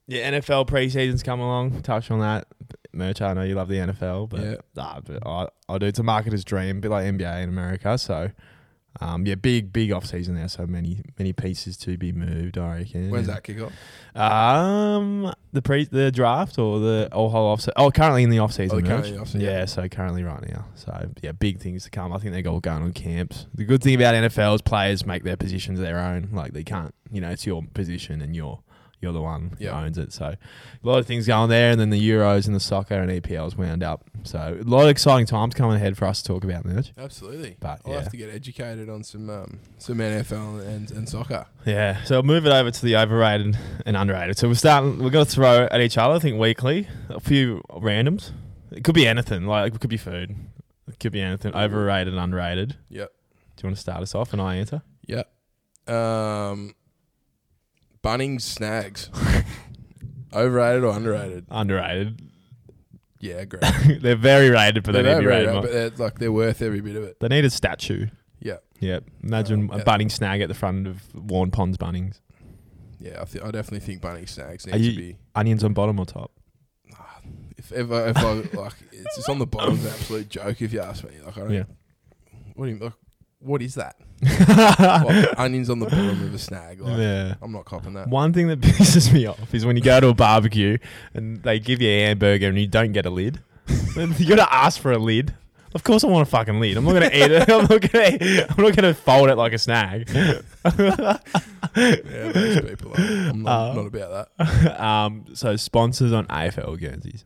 Speaker 1: yeah, NFL preseason's come along. Touch on that. Merch, I know you love the NFL, but
Speaker 2: Yeah.
Speaker 1: nah, but I, I do. It's a marketer's dream, a bit like NBA in America. So, um, yeah, big big off season there. So many many pieces to be moved. I reckon.
Speaker 2: when's that kick off?
Speaker 1: Um, the pre the draft or the or whole off Oh, currently in the off season.
Speaker 2: Oh, currently in the off-season,
Speaker 1: yeah,
Speaker 2: yeah.
Speaker 1: so currently right now. So yeah, big things to come. I think they're all going on camps. The good thing about NFL is players make their positions their own. Like they can't, you know, it's your position and your you're the one
Speaker 2: Yeah.
Speaker 1: who owns it. So a lot of things going there, and then the Euros and the soccer and EPLs wound up. So a lot of exciting times coming ahead for us to talk about, Mitch.
Speaker 2: Absolutely.
Speaker 1: But,
Speaker 2: I'll
Speaker 1: yeah.
Speaker 2: have to get educated on some um, some NFL and, and soccer.
Speaker 1: Yeah, so we'll move it over to the overrated and underrated. So we're starting. We're going to throw at each other. I think weekly a few randoms. It could be anything. Like it could be food. It could be anything. Overrated and underrated.
Speaker 2: Yep.
Speaker 1: Do you want to start us off and I answer?
Speaker 2: Yep. Um, Bunnings snags. Overrated or underrated?
Speaker 1: Underrated.
Speaker 2: Yeah, great.
Speaker 1: they're very rated, but they
Speaker 2: They're
Speaker 1: need to be
Speaker 2: very
Speaker 1: rated more.
Speaker 2: but they're, like they're worth every bit of it.
Speaker 1: They need a statue.
Speaker 2: Yeah,
Speaker 1: Yeah. Imagine
Speaker 2: uh, yeah.
Speaker 1: a bunning snag at the front of Waurn Ponds Bunnings.
Speaker 2: yeah. I, th- I definitely think Bunnings snags need
Speaker 1: Are
Speaker 2: to
Speaker 1: you-
Speaker 2: be.
Speaker 1: Onions on bottom or top?
Speaker 2: If ever, if I like, it's just on the bottom. It's an absolute joke. If you ask me, like, I don't.
Speaker 1: Yeah.
Speaker 2: What do you like? What is that? Onions on the bottom of a snag. Like,
Speaker 1: yeah.
Speaker 2: I'm not copping that.
Speaker 1: One thing that pisses me off is when you go to a barbecue and they give you a hamburger and you don't get a lid. You gotta ask for a lid. Of course, I want a fucking lid. I'm not gonna eat it. I'm not gonna. I'm not gonna fold it like a snag.
Speaker 2: Yeah, those people. Are, I'm not,
Speaker 1: Uh,
Speaker 2: not about that.
Speaker 1: um, so sponsors on AFL Guernseys,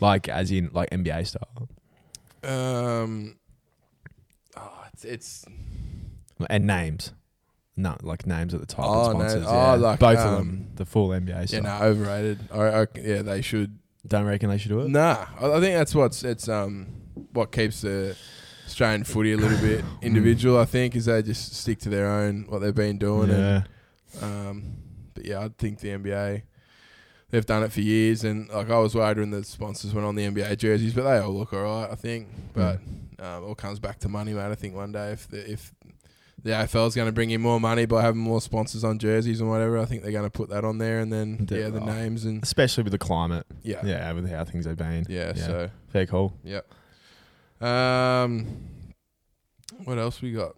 Speaker 1: like as in like NBA style,
Speaker 2: Um, oh, it's, it's
Speaker 1: and names. No, like names at the top.
Speaker 2: Oh,
Speaker 1: of
Speaker 2: no-
Speaker 1: sponsors.
Speaker 2: oh,
Speaker 1: yeah.
Speaker 2: like,
Speaker 1: both of
Speaker 2: um,
Speaker 1: them, the full NBA
Speaker 2: yeah,
Speaker 1: style.
Speaker 2: no, overrated. I, I, yeah, they should.
Speaker 1: Don't reckon they should do it.
Speaker 2: Nah, I, I think that's what's it's um what keeps the Australian footy a little bit individual. I think is they just stick to their own what they've been doing.
Speaker 1: Yeah.
Speaker 2: And, um, but yeah, I think the NBA. They've done it for years, and like I was worried when the sponsors went on the NBA jerseys, but they all look alright, I think. But um, it all comes back to money, mate. I think one day if the if the AFL is going to bring in more money by having more sponsors on jerseys and whatever, I think they're going to put that on there, and then
Speaker 1: Do-
Speaker 2: yeah, the
Speaker 1: oh.
Speaker 2: names and
Speaker 1: Especially with the climate.
Speaker 2: yeah,
Speaker 1: Yeah, with how things have been.
Speaker 2: yeah.
Speaker 1: Yeah.
Speaker 2: So
Speaker 1: Fair call.
Speaker 2: Yep. Um, what else we got?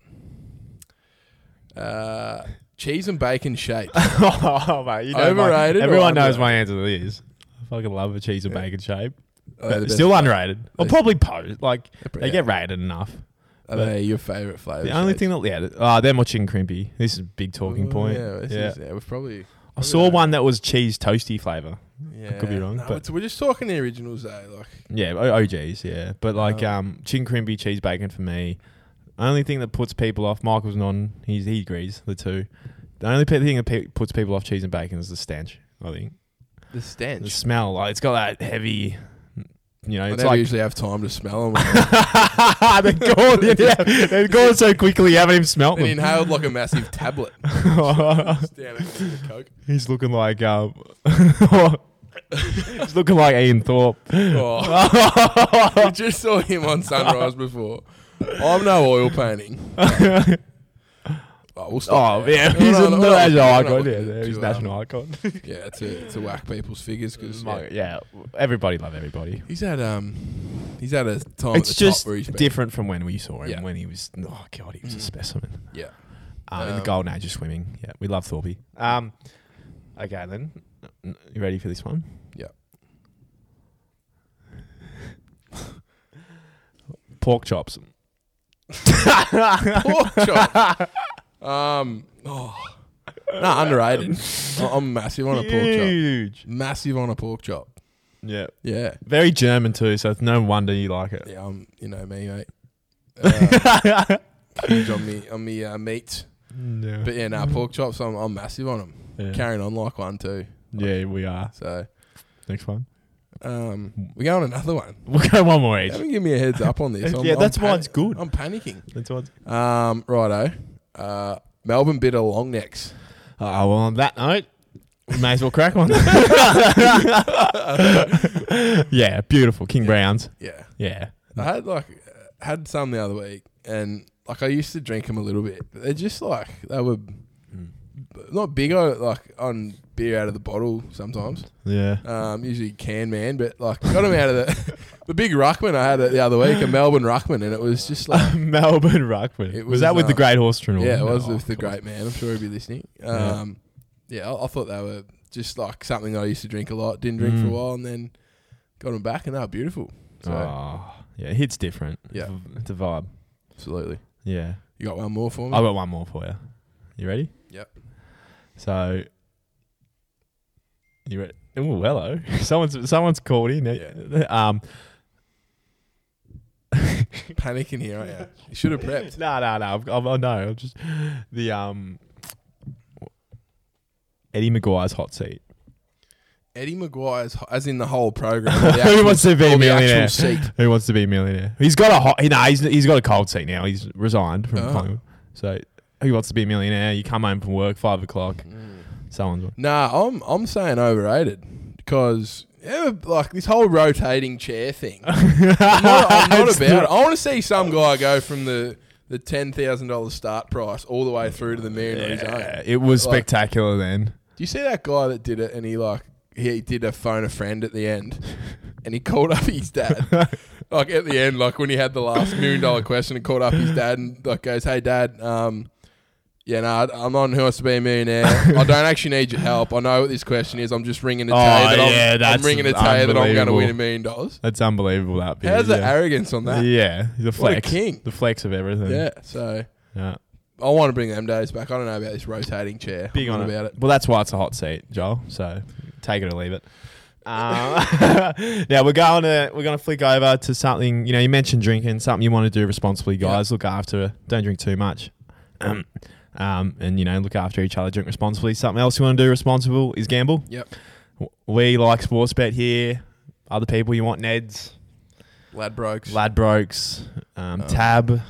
Speaker 2: Uh, cheese and bacon shapes.
Speaker 1: oh, mate, you know
Speaker 2: Overrated
Speaker 1: My, everyone knows my answer to this. I fucking love a cheese and
Speaker 2: Yeah.
Speaker 1: bacon shape.
Speaker 2: Are they the
Speaker 1: But
Speaker 2: best
Speaker 1: still underrated. Or probably post. Like they get rated enough.
Speaker 2: Are they your favourite flavour?
Speaker 1: The only thing that yeah, oh, they're more chicken crimpy. This is a big talking point.
Speaker 2: Yeah, this
Speaker 1: Yeah.
Speaker 2: Is, yeah, we've probably.
Speaker 1: I saw one that was cheese toasty flavor.
Speaker 2: Yeah,
Speaker 1: could be wrong,
Speaker 2: No,
Speaker 1: but-
Speaker 2: we're just talking the originals though. Like,
Speaker 1: Yeah, OGs, yeah. But like
Speaker 2: Oh.
Speaker 1: um chicken crimpy, cheese bacon for me. Only thing that puts people off, Michael's non, he's, he agrees, the two. The only thing that pe- puts people off cheese and bacon is the stench, I think.
Speaker 2: the stench, The
Speaker 1: smell, like it's got that heavy, you know,
Speaker 2: I
Speaker 1: it's
Speaker 2: never
Speaker 1: like
Speaker 2: usually have time to smell them.
Speaker 1: they're gone. Yeah, they're gone so quickly. You haven't even smelt
Speaker 2: and
Speaker 1: them.
Speaker 2: inhaled like a massive tablet. Just it coke.
Speaker 1: he's looking like um, he's looking like Ian Thorpe.
Speaker 2: Oh. we just saw him on Sunrise before. I'm no oil painting. Oh, we'll stop
Speaker 1: Oh
Speaker 2: there.
Speaker 1: yeah, he's a national icon. Yeah, there, he's
Speaker 2: um,
Speaker 1: national icon.
Speaker 2: Yeah, to to whack people's figures because
Speaker 1: My- yeah, everybody love everybody.
Speaker 2: he's had um he's had a time
Speaker 1: It's
Speaker 2: at the
Speaker 1: just
Speaker 2: top where he's been.
Speaker 1: different from when we saw him.
Speaker 2: Yeah.
Speaker 1: When he was, oh god, he was a
Speaker 2: Mm.
Speaker 1: specimen.
Speaker 2: Yeah.
Speaker 1: Um, in the
Speaker 2: Um,
Speaker 1: golden age of swimming. Yeah, we love Thorpe. Um, okay then, N- you ready for this one?
Speaker 2: Yeah.
Speaker 1: Pork chops.
Speaker 2: Pork chop. Um, oh, no, underrated. I- I'm massive on a pork chop.
Speaker 1: Huge.
Speaker 2: Massive on a pork chop.
Speaker 1: Yeah.
Speaker 2: Yeah,
Speaker 1: Very German too, so it's no wonder you like it.
Speaker 2: yeah. I'm, you know me, mate. Uh, huge on me on me uh, meat.
Speaker 1: yeah.
Speaker 2: But yeah, nah, pork chops. I'm, I'm massive on them.
Speaker 1: yeah.
Speaker 2: Carrying on like one too.
Speaker 1: yeah, we are.
Speaker 2: So
Speaker 1: Next one.
Speaker 2: um, we go on another one.
Speaker 1: We'll go one more each.
Speaker 2: Haven't give me a heads up on this. I'm,
Speaker 1: Yeah,
Speaker 2: I'm
Speaker 1: that's why it's good.
Speaker 2: I'm panicking.
Speaker 1: That's what.
Speaker 2: Um, righto. Uh, Melbourne bitter long necks.
Speaker 1: Oh well, on that note, we may as well crack one. yeah, beautiful King Browns.
Speaker 2: Yeah,
Speaker 1: Yeah,
Speaker 2: I had like uh, had some the other week, and like I used to drink them a little bit, but they're just like they were not bigger like on beer out of the bottle sometimes.
Speaker 1: yeah.
Speaker 2: Um, usually can man, but like got him out of the the big ruckman I had it the other week, a Melbourne ruckman, and it was just like
Speaker 1: Melbourne Ruckman.
Speaker 2: It
Speaker 1: was,
Speaker 2: was,
Speaker 1: that with the
Speaker 2: uh,
Speaker 1: Great Horse Trinaw?
Speaker 2: yeah, it was with the great man. I'm sure he'd be listening.
Speaker 1: Yeah.
Speaker 2: Um, yeah, I, I thought they were just like something I used to drink a lot. Didn't drink for
Speaker 1: Mm.
Speaker 2: a while, and then got them back, and they were beautiful. So
Speaker 1: Oh, yeah, it hits different.
Speaker 2: Yeah.
Speaker 1: It's a- vibe.
Speaker 2: absolutely.
Speaker 1: Yeah,
Speaker 2: You got one more for me?
Speaker 1: I've got one more for you. You ready?
Speaker 2: Yep.
Speaker 1: So, You re- oh, hello. Someone's someone's called in. Um,
Speaker 2: Panicking here, aren't you? You should have prepped.
Speaker 1: no, no, no. I've, I've, I know. I'm just the um Eddie McGuire's hot seat.
Speaker 2: Eddie McGuire's, as in the whole program. the
Speaker 1: Who wants to be a millionaire? Who wants to be a millionaire? He's got a hot. No, he's he's got a cold seat now. He's resigned from
Speaker 2: Oh.
Speaker 1: Collingwood. So who wants to be a millionaire? You come home from work five o'clock. Someone's
Speaker 2: Nah, I'm I'm saying overrated because yeah, like this whole rotating chair thing. I'm not, I'm not about it. I want to see some guy go from the the ten thousand dollars start price all the way through to the million on his own.
Speaker 1: Yeah, it was
Speaker 2: Like-
Speaker 1: spectacular then.
Speaker 2: Do you see that guy that did it and he like he did a phone a friend at the end and he called up his dad. like at the end, like when he had the last million dollar question, and called up his dad and like goes, "Hey dad, um, yeah, no, I'm on Who Wants to Be a Millionaire. I don't actually need your help. I know what this question is. I'm just ringing to tell
Speaker 1: Oh,
Speaker 2: you that I'm,
Speaker 1: yeah,
Speaker 2: I'm ringing to tell you that I'm going to win a million dollars.
Speaker 1: That's unbelievable. That bit,
Speaker 2: How's the arrogance on that?
Speaker 1: Yeah, the flex,
Speaker 2: king.
Speaker 1: the flex of everything.
Speaker 2: Yeah, so
Speaker 1: yeah.
Speaker 2: I want to bring them days back. I don't know about this rotating chair.
Speaker 1: Big
Speaker 2: I'm
Speaker 1: on
Speaker 2: not
Speaker 1: it.
Speaker 2: about it.
Speaker 1: Well, that's why it's a hot seat, Joel. So take it or leave it. Uh, now we're going to we're going to flick over to something. You know, you mentioned drinking, something you want to do responsibly,
Speaker 2: Yeah.
Speaker 1: guys. Look after, don't drink too much, um, um, and you know, look after each other. Drink responsibly. Something else you want to do responsible is gamble.
Speaker 2: Yep.
Speaker 1: We like sports bet here. Other people you want Neds,
Speaker 2: Ladbrokes.
Speaker 1: Ladbrokes, um,
Speaker 2: Oh.
Speaker 1: Tab,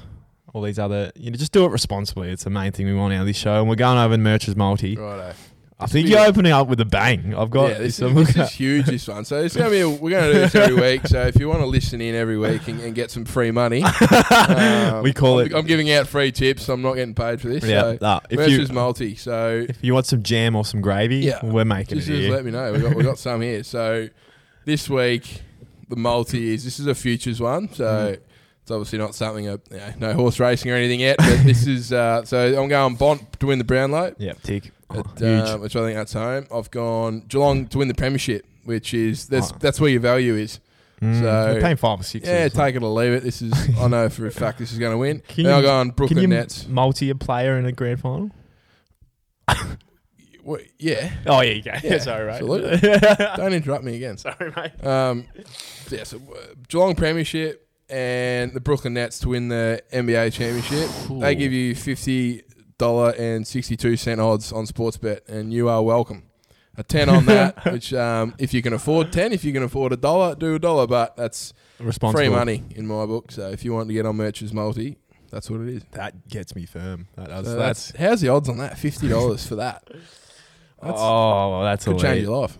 Speaker 1: all these other. You know, just do it responsibly. It's the main thing we want out of this show. And we're going over Merch's multi.
Speaker 2: Righto.
Speaker 1: I think you're opening up with a bang. I've got
Speaker 2: yeah, this, is, this is huge. This one. So it's gonna be. A, we're gonna do this every week. So if you want to listen in every week and, and get some free money, um,
Speaker 1: We call
Speaker 2: I'm,
Speaker 1: it-
Speaker 2: I'm giving out free tips. I'm not getting paid for this.
Speaker 1: yeah.
Speaker 2: So
Speaker 1: nah, if
Speaker 2: Merch
Speaker 1: you
Speaker 2: multi. So
Speaker 1: if you want some jam or some gravy,
Speaker 2: Yeah.
Speaker 1: we're making
Speaker 2: just,
Speaker 1: it
Speaker 2: just
Speaker 1: here.
Speaker 2: let me know. We got we got some here. So this week the multi is this is a futures one. So.
Speaker 1: Mm-hmm.
Speaker 2: It's obviously not something, uh, you know, no horse racing or anything yet, but this is, uh, so I'm going Bont to win the Brownlow.
Speaker 1: yeah, tick. Oh,
Speaker 2: at, uh, which I think that's home. I've gone Geelong to win the premiership, which is that's
Speaker 1: Oh.
Speaker 2: that's where your value is.
Speaker 1: Mm,
Speaker 2: so-
Speaker 1: paying five or six.
Speaker 2: Yeah,
Speaker 1: or
Speaker 2: take it or leave it. This is I know for a fact this is going to win.
Speaker 1: Can
Speaker 2: I'll
Speaker 1: you-
Speaker 2: go on
Speaker 1: Can
Speaker 2: Brooklyn
Speaker 1: you
Speaker 2: Nets.
Speaker 1: multi a player in a grand final?
Speaker 2: Wha- yeah,
Speaker 1: Oh yeah, you can.
Speaker 2: Yeah,
Speaker 1: Sorry, right.
Speaker 2: absolutely. don't interrupt me again.
Speaker 1: Sorry, mate.
Speaker 2: Um, yeah, so uh, Geelong premiership and the Brooklyn Nets to win the NBA championship. They give you fifty dollar and sixty two cent odds on Sportsbet, and you are welcome. A ten on that, which um, if you can afford ten, if you can afford a dollar, do a dollar, but that's free money in my book. So if you want to get on Merch's multi, that's what it is.
Speaker 1: That gets me firm. That does.
Speaker 2: So
Speaker 1: that's,
Speaker 2: that's how's the odds on that? Fifty dollars for that. That's,
Speaker 1: oh, well, that's
Speaker 2: could
Speaker 1: a
Speaker 2: change your life.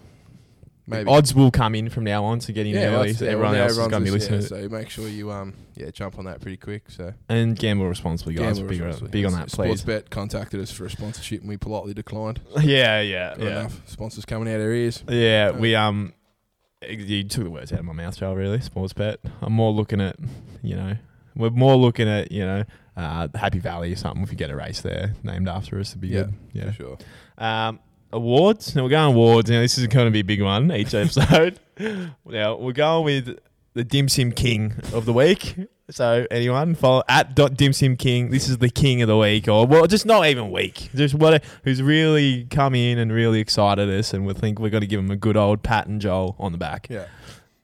Speaker 2: Maybe.
Speaker 1: Odds will come in from now on to get in
Speaker 2: yeah,
Speaker 1: early. So everyone else is going to be listening.
Speaker 2: yeah, so make sure you um yeah jump on that pretty quick. So
Speaker 1: and gamble responsibly, guys.
Speaker 2: Gamble
Speaker 1: big,
Speaker 2: responsibly.
Speaker 1: big on that, please.
Speaker 2: Sportsbet contacted us for a sponsorship and we politely declined.
Speaker 1: Yeah, yeah, yeah.
Speaker 2: enough sponsors coming out our ears.
Speaker 1: Yeah, we um, you took the words out of my mouth, Joel. Really, sports bet. I'm more looking at, you know, we're more looking at, you know, uh, Happy Valley or something. If you get a race there named after us, it'd be
Speaker 2: Yeah,
Speaker 1: good. Yeah.
Speaker 2: Sure.
Speaker 1: Um, awards. Now we're going awards. Now this is going to be a big one each episode. now we're going with the Dim Sim King of the week. So anyone follow at dot Dim Sim King. This is the King of the week, or well, just not even week. Just what who's really come in and really excited us, and we think we're going to give him a good old pat and Joel on the back.
Speaker 2: Yeah.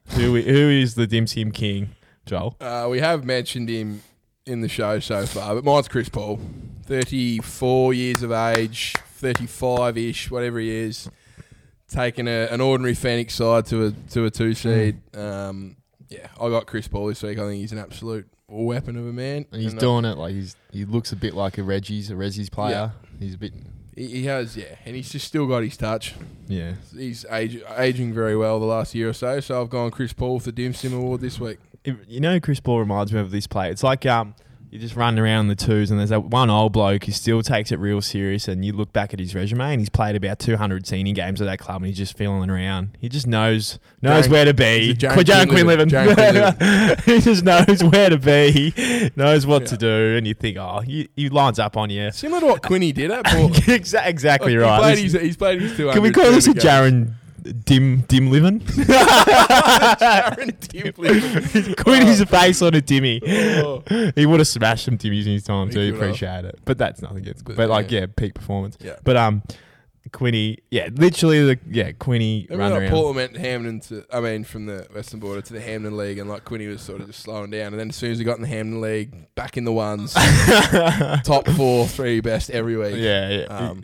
Speaker 1: Who who is the Dim Sim King, Joel?
Speaker 2: Uh, we have mentioned him in the show so far, but mine's Chris Paul. 34 years of age, 35 ish, whatever he is. Taking a, an ordinary Phoenix side to a to a two seed. Um, yeah, I got Chris Paul this week. I think he's an absolute weapon of a man.
Speaker 3: And he's
Speaker 2: And, uh,
Speaker 3: doing it like he's he looks a bit like a Reggie's a Reggie's player. He's a bit
Speaker 2: He, he has, yeah, and he's just still got his touch.
Speaker 1: Yeah,
Speaker 2: He's age, aging very well the last year or so. So I've gone Chris Paul for the Dim Sim Award this week.
Speaker 1: You know, Chris Paul reminds me of this play. It's like um, you're just running around the twos, and there's that one old bloke who still takes it real serious. And you look back at his resume, and he's played about 200 senior games at that club, and he's just feeling around. He just knows knows
Speaker 2: Jaren-
Speaker 1: where to be. Qu-
Speaker 2: Quinlivan.
Speaker 1: Quinlivan. he just knows where to be, knows what
Speaker 2: Yeah.
Speaker 1: to do, and you think, oh, he, he lines up on you.
Speaker 2: Similar to what Quinny did at Port.
Speaker 1: Exactly right.
Speaker 2: He played, his, he's played his 200.
Speaker 1: can we call this a
Speaker 2: games.
Speaker 1: Dim Dimlivan?
Speaker 2: Jaren Dimpley.
Speaker 1: Quit his face on a dimmy.
Speaker 2: Oh.
Speaker 1: He would have smashed some Timmys in his time
Speaker 2: He
Speaker 1: too.
Speaker 2: could have.
Speaker 1: Appreciate it, but that's nothing against.
Speaker 2: But,
Speaker 1: But, like,
Speaker 2: yeah.
Speaker 1: peak performance.
Speaker 2: Yeah.
Speaker 1: But um, Quinny, yeah, literally the yeah Quinny
Speaker 2: Remember
Speaker 1: run
Speaker 2: like
Speaker 1: around.
Speaker 2: Portland went to Hampden to, I mean, from the Western Border to the Hampden League, and like Quinny was sort of just slowing down. And then as soon as he got in the Hampden League, back in the ones, top four, three best every week.
Speaker 1: yeah, yeah.
Speaker 2: Um,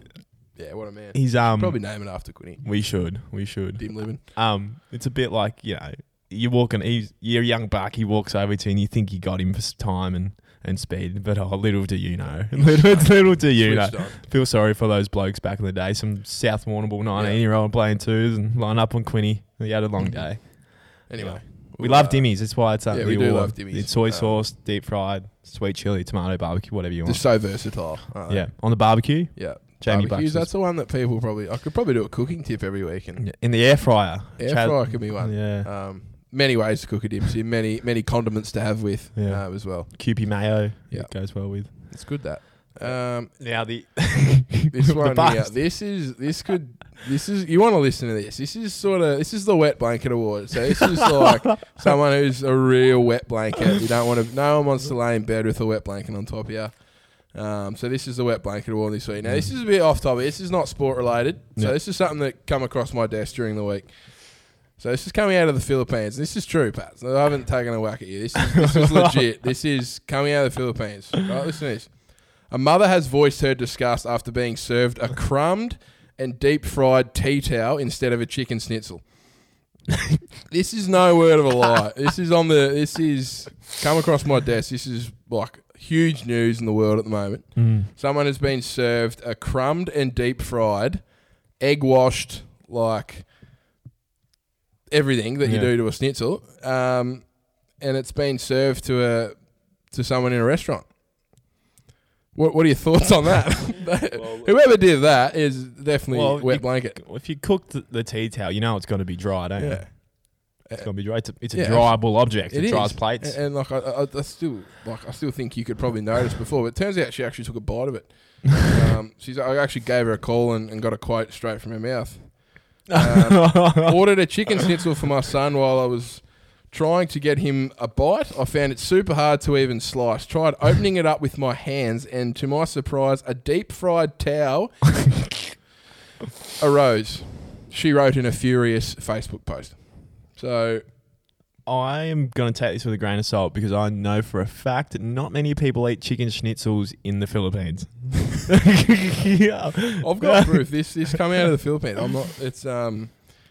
Speaker 2: yeah, what a man.
Speaker 1: He's um.
Speaker 2: Probably name it after Quinny.
Speaker 1: We should. We should.
Speaker 2: Dimlivan.
Speaker 1: Um, it's a bit like you know, you're walking. He's you're a young buck. He walks over to you, and you think you got him for time and, and speed, but oh, little do you know. little, little do you know.
Speaker 2: On.
Speaker 1: Feel sorry for those blokes back in the day. Some South Warrnambool 19 year old playing twos and line up on Quinny. He had a long day.
Speaker 2: Anyway.
Speaker 1: We
Speaker 2: we'll,
Speaker 1: love
Speaker 2: uh,
Speaker 1: dimmies. That's why it's up
Speaker 2: yeah,
Speaker 1: the
Speaker 2: we do love dimmies.
Speaker 1: It's soy
Speaker 2: Um,
Speaker 1: sauce, deep fried, sweet chili, tomato, barbecue, whatever you want.
Speaker 2: Just so versatile. aren't
Speaker 1: yeah, on the barbecue,
Speaker 2: Yeah.
Speaker 1: Jamie Bucks.
Speaker 2: That's the one that people probably. I could probably do a cooking tip every week, and
Speaker 1: in the air fryer.
Speaker 2: air
Speaker 1: Chad-
Speaker 2: fryer could be one.
Speaker 1: Yeah,
Speaker 2: Um, many ways to cook a dim sim, many many condiments to have with
Speaker 1: Yeah.
Speaker 2: uh, as well.
Speaker 1: Kewpie mayo.
Speaker 2: Yeah.
Speaker 1: it goes well with.
Speaker 2: It's good that. Um,
Speaker 1: Now the
Speaker 2: this
Speaker 1: the
Speaker 2: one here,
Speaker 1: bust.
Speaker 2: this is this could this is you want to listen to this. This is sort of this is the wet blanket award. So this is like someone who's a real wet blanket. You don't want to. No one wants to lay in bed with a wet blanket on top of you. Um, so this is the wet blanket award this week. Now this is a bit off topic. This is not sport related. So
Speaker 1: Yeah.
Speaker 2: this is something that come across my desk during the week. So this is coming out of the Philippines. This is true, Pat. So I haven't taken a whack at you. This is, this is legit. This is coming out of the Philippines. Right, listen to this. A mother has voiced her disgust after being served a crumbed and deep fried tea towel instead of a chicken schnitzel. this is no word of a lie. This is on the. This is come across my desk. This is like huge news in the world at the moment.
Speaker 1: Mm.
Speaker 2: Someone has been served a crumbed and deep fried, egg washed, like everything that you do to a schnitzel, um, and it's been served to a to someone in a restaurant. What What are your thoughts on that? Whoever did that is definitely
Speaker 1: Well,
Speaker 2: wet
Speaker 1: you-
Speaker 2: blanket.
Speaker 1: If you cook the, the tea towel, you know it's going to be dry, don't you? It's going to be dry. It's a, it's a
Speaker 2: Yeah,
Speaker 1: dryable object. It,
Speaker 2: it
Speaker 1: dries
Speaker 2: is.
Speaker 1: plates.
Speaker 2: And, and like I, I, I still like I still think you could probably notice before, but it turns out she actually took a bite of it. um, she's I actually gave her a call and, and got a quote straight from her mouth. Um, ordered a chicken schnitzel for my son while I was trying to get him a bite. I found it super hard to even slice. Tried opening it up with my hands, and to my surprise, a deep fried towel arose. She wrote in a furious Facebook post. So
Speaker 1: I am going to take this with a grain of salt because I know for a fact that not many people eat chicken schnitzels in the Philippines. yeah.
Speaker 2: I've got proof. This this come out of the Philippines. I'm not. It's um,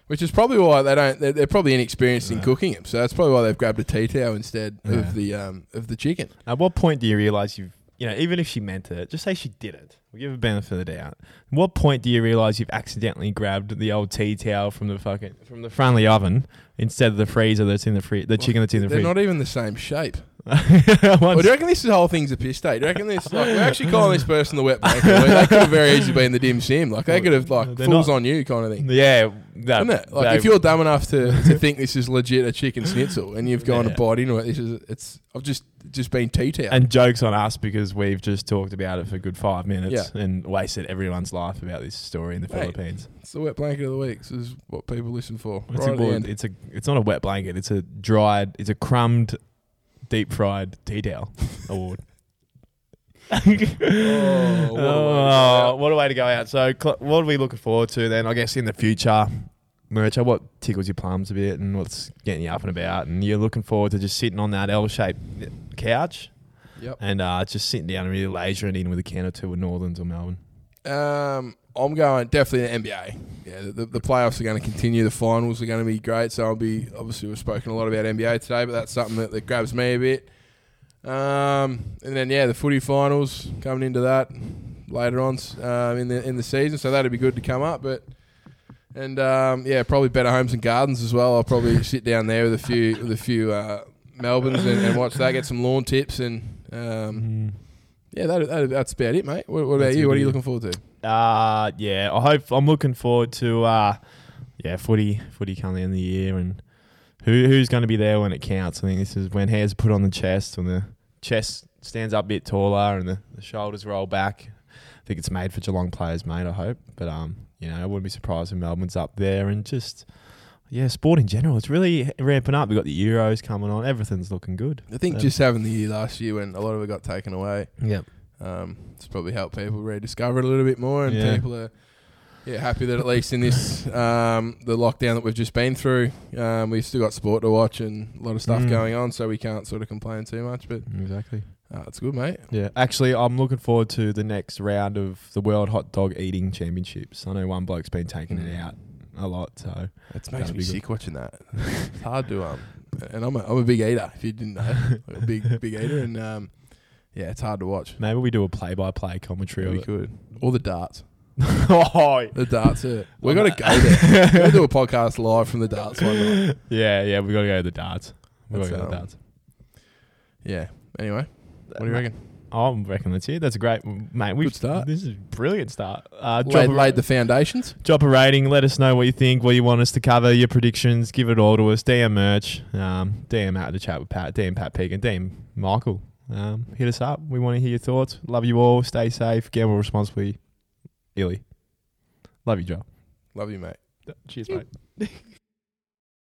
Speaker 2: which is probably why they don't. They're, they're probably inexperienced in cooking them. So that's probably why they've grabbed a tea towel instead
Speaker 1: Yeah.
Speaker 2: of the um of the chicken.
Speaker 1: At what point do you realize you've, you know, even if she meant it, just say she did it. We'll give a benefit of the doubt. At what point do you realize you've accidentally grabbed the old tea towel from the fucking from the friendly oven instead of the freezer that's in the free, the chicken that's in the freezer?
Speaker 2: They're not even the same shape. Or do you reckon this whole thing's a piss take? Do you reckon this? Like, we're actually calling this person the wet blanket. Like, they could have very easily been the dim sim. Like they could have like
Speaker 1: They're
Speaker 2: fools
Speaker 1: not-
Speaker 2: on you kind of thing.
Speaker 1: yeah, that,
Speaker 2: Isn't it? Like if you're dumb enough to, to think this is legit a chicken schnitzel and you've gone
Speaker 1: Yeah.
Speaker 2: to bite into it, this is it's I've just just been tea
Speaker 1: and jokes on us because we've just talked about it for a good five minutes and wasted everyone's life about this story in the
Speaker 2: Mate,
Speaker 1: Philippines.
Speaker 2: It's the wet blanket of the week. This is what people listen for.
Speaker 1: It's,
Speaker 2: right
Speaker 1: a,
Speaker 2: at the
Speaker 1: well,
Speaker 2: end.
Speaker 1: it's a it's not a wet blanket. It's a dried. It's a crumbed, deep fried tea towel award.
Speaker 2: Oh, what a way to go
Speaker 1: Oh,
Speaker 2: out.
Speaker 1: what a way to go out! So, cl- what are we looking forward to then? I guess in the future, Murcha, what tickles your plums a bit, and what's getting you up and about, and you're looking forward to just sitting on that L-shaped couch
Speaker 2: Yep.
Speaker 1: and uh, just sitting down and really lasering in with a can or two of Northerns or Melbourne.
Speaker 2: Um, I'm going definitely the NBA. Yeah, the, the playoffs are going to continue. The finals are going to be great. So I'll be obviously we've spoken a lot about NBA today, but that's something that, that grabs me a bit. Um, and then yeah, the footy finals coming into that later on um, in the in the season. So that'd be good to come up. But and um, yeah, probably better homes and gardens as well. I'll probably sit down there with a few with a few uh, Melbournes and, and watch that. Get some lawn tips and. Um, yeah, that, that, that's about it, mate. What, what about
Speaker 1: That's
Speaker 2: you? What are you looking forward to?
Speaker 1: Uh yeah, I hope I'm looking forward to uh yeah, footy footy coming in the year and who who's going to be there when it counts. I think this is when hairs are put on the chest, when the chest stands up a bit taller and the, the shoulders roll back. I think it's made for Geelong players, mate, I hope. But um, you know, I wouldn't be surprised if Melbourne's up there and just yeah, sport in general. It's really ramping up. We've got the Euros coming on. Everything's looking good.
Speaker 2: I think just having the year last year when a lot of it got taken away,
Speaker 1: Yep.
Speaker 2: Um, it's probably helped people rediscover it a little bit more, and
Speaker 1: Yeah.
Speaker 2: people are yeah, happy that at least in this um, the lockdown that we've just been through, um, we've still got sport to watch and a lot of stuff
Speaker 1: Mm.
Speaker 2: going on, so we can't sort of complain too much. But
Speaker 3: Exactly.
Speaker 2: uh, it's good, mate.
Speaker 1: Yeah, actually, I'm looking forward to the next round of the World Hot Dog Eating Championships. I know one bloke's been taking it
Speaker 2: Mm.
Speaker 1: out a lot, so
Speaker 2: It makes me
Speaker 1: good.
Speaker 2: sick watching that. it's hard to um, and I'm a, I'm a big eater. If you didn't know, a big big eater, and um, yeah, it's hard to watch.
Speaker 1: maybe we do a play-by-play commentary.
Speaker 2: we
Speaker 1: of it.
Speaker 2: could, or the darts.
Speaker 1: oh,
Speaker 2: The darts. Are, we got to go there. we to do a podcast live from the darts one night.
Speaker 1: yeah, yeah, we got to go to the darts. We got to
Speaker 2: That's,
Speaker 1: go to the
Speaker 2: um,
Speaker 1: darts.
Speaker 2: Yeah. Anyway, what do you reckon?
Speaker 1: I'm reckon that's it. That's a great, mate. We
Speaker 2: Good start.
Speaker 1: This is a brilliant start. Uh, drop,
Speaker 2: Laid,
Speaker 1: a,
Speaker 2: laid the foundations.
Speaker 1: drop a rating. Let us know what you think. What you want us to cover. Your predictions. Give it all to us. DM merch. Um, DM out to chat with Pat. DM Pat Pekin and DM Michael. Um, hit us up. We want to hear your thoughts. Love you all. Stay safe. Gamble responsibly. Illy. Love you, Joe.
Speaker 2: Love you, mate.
Speaker 1: Cheers, mate.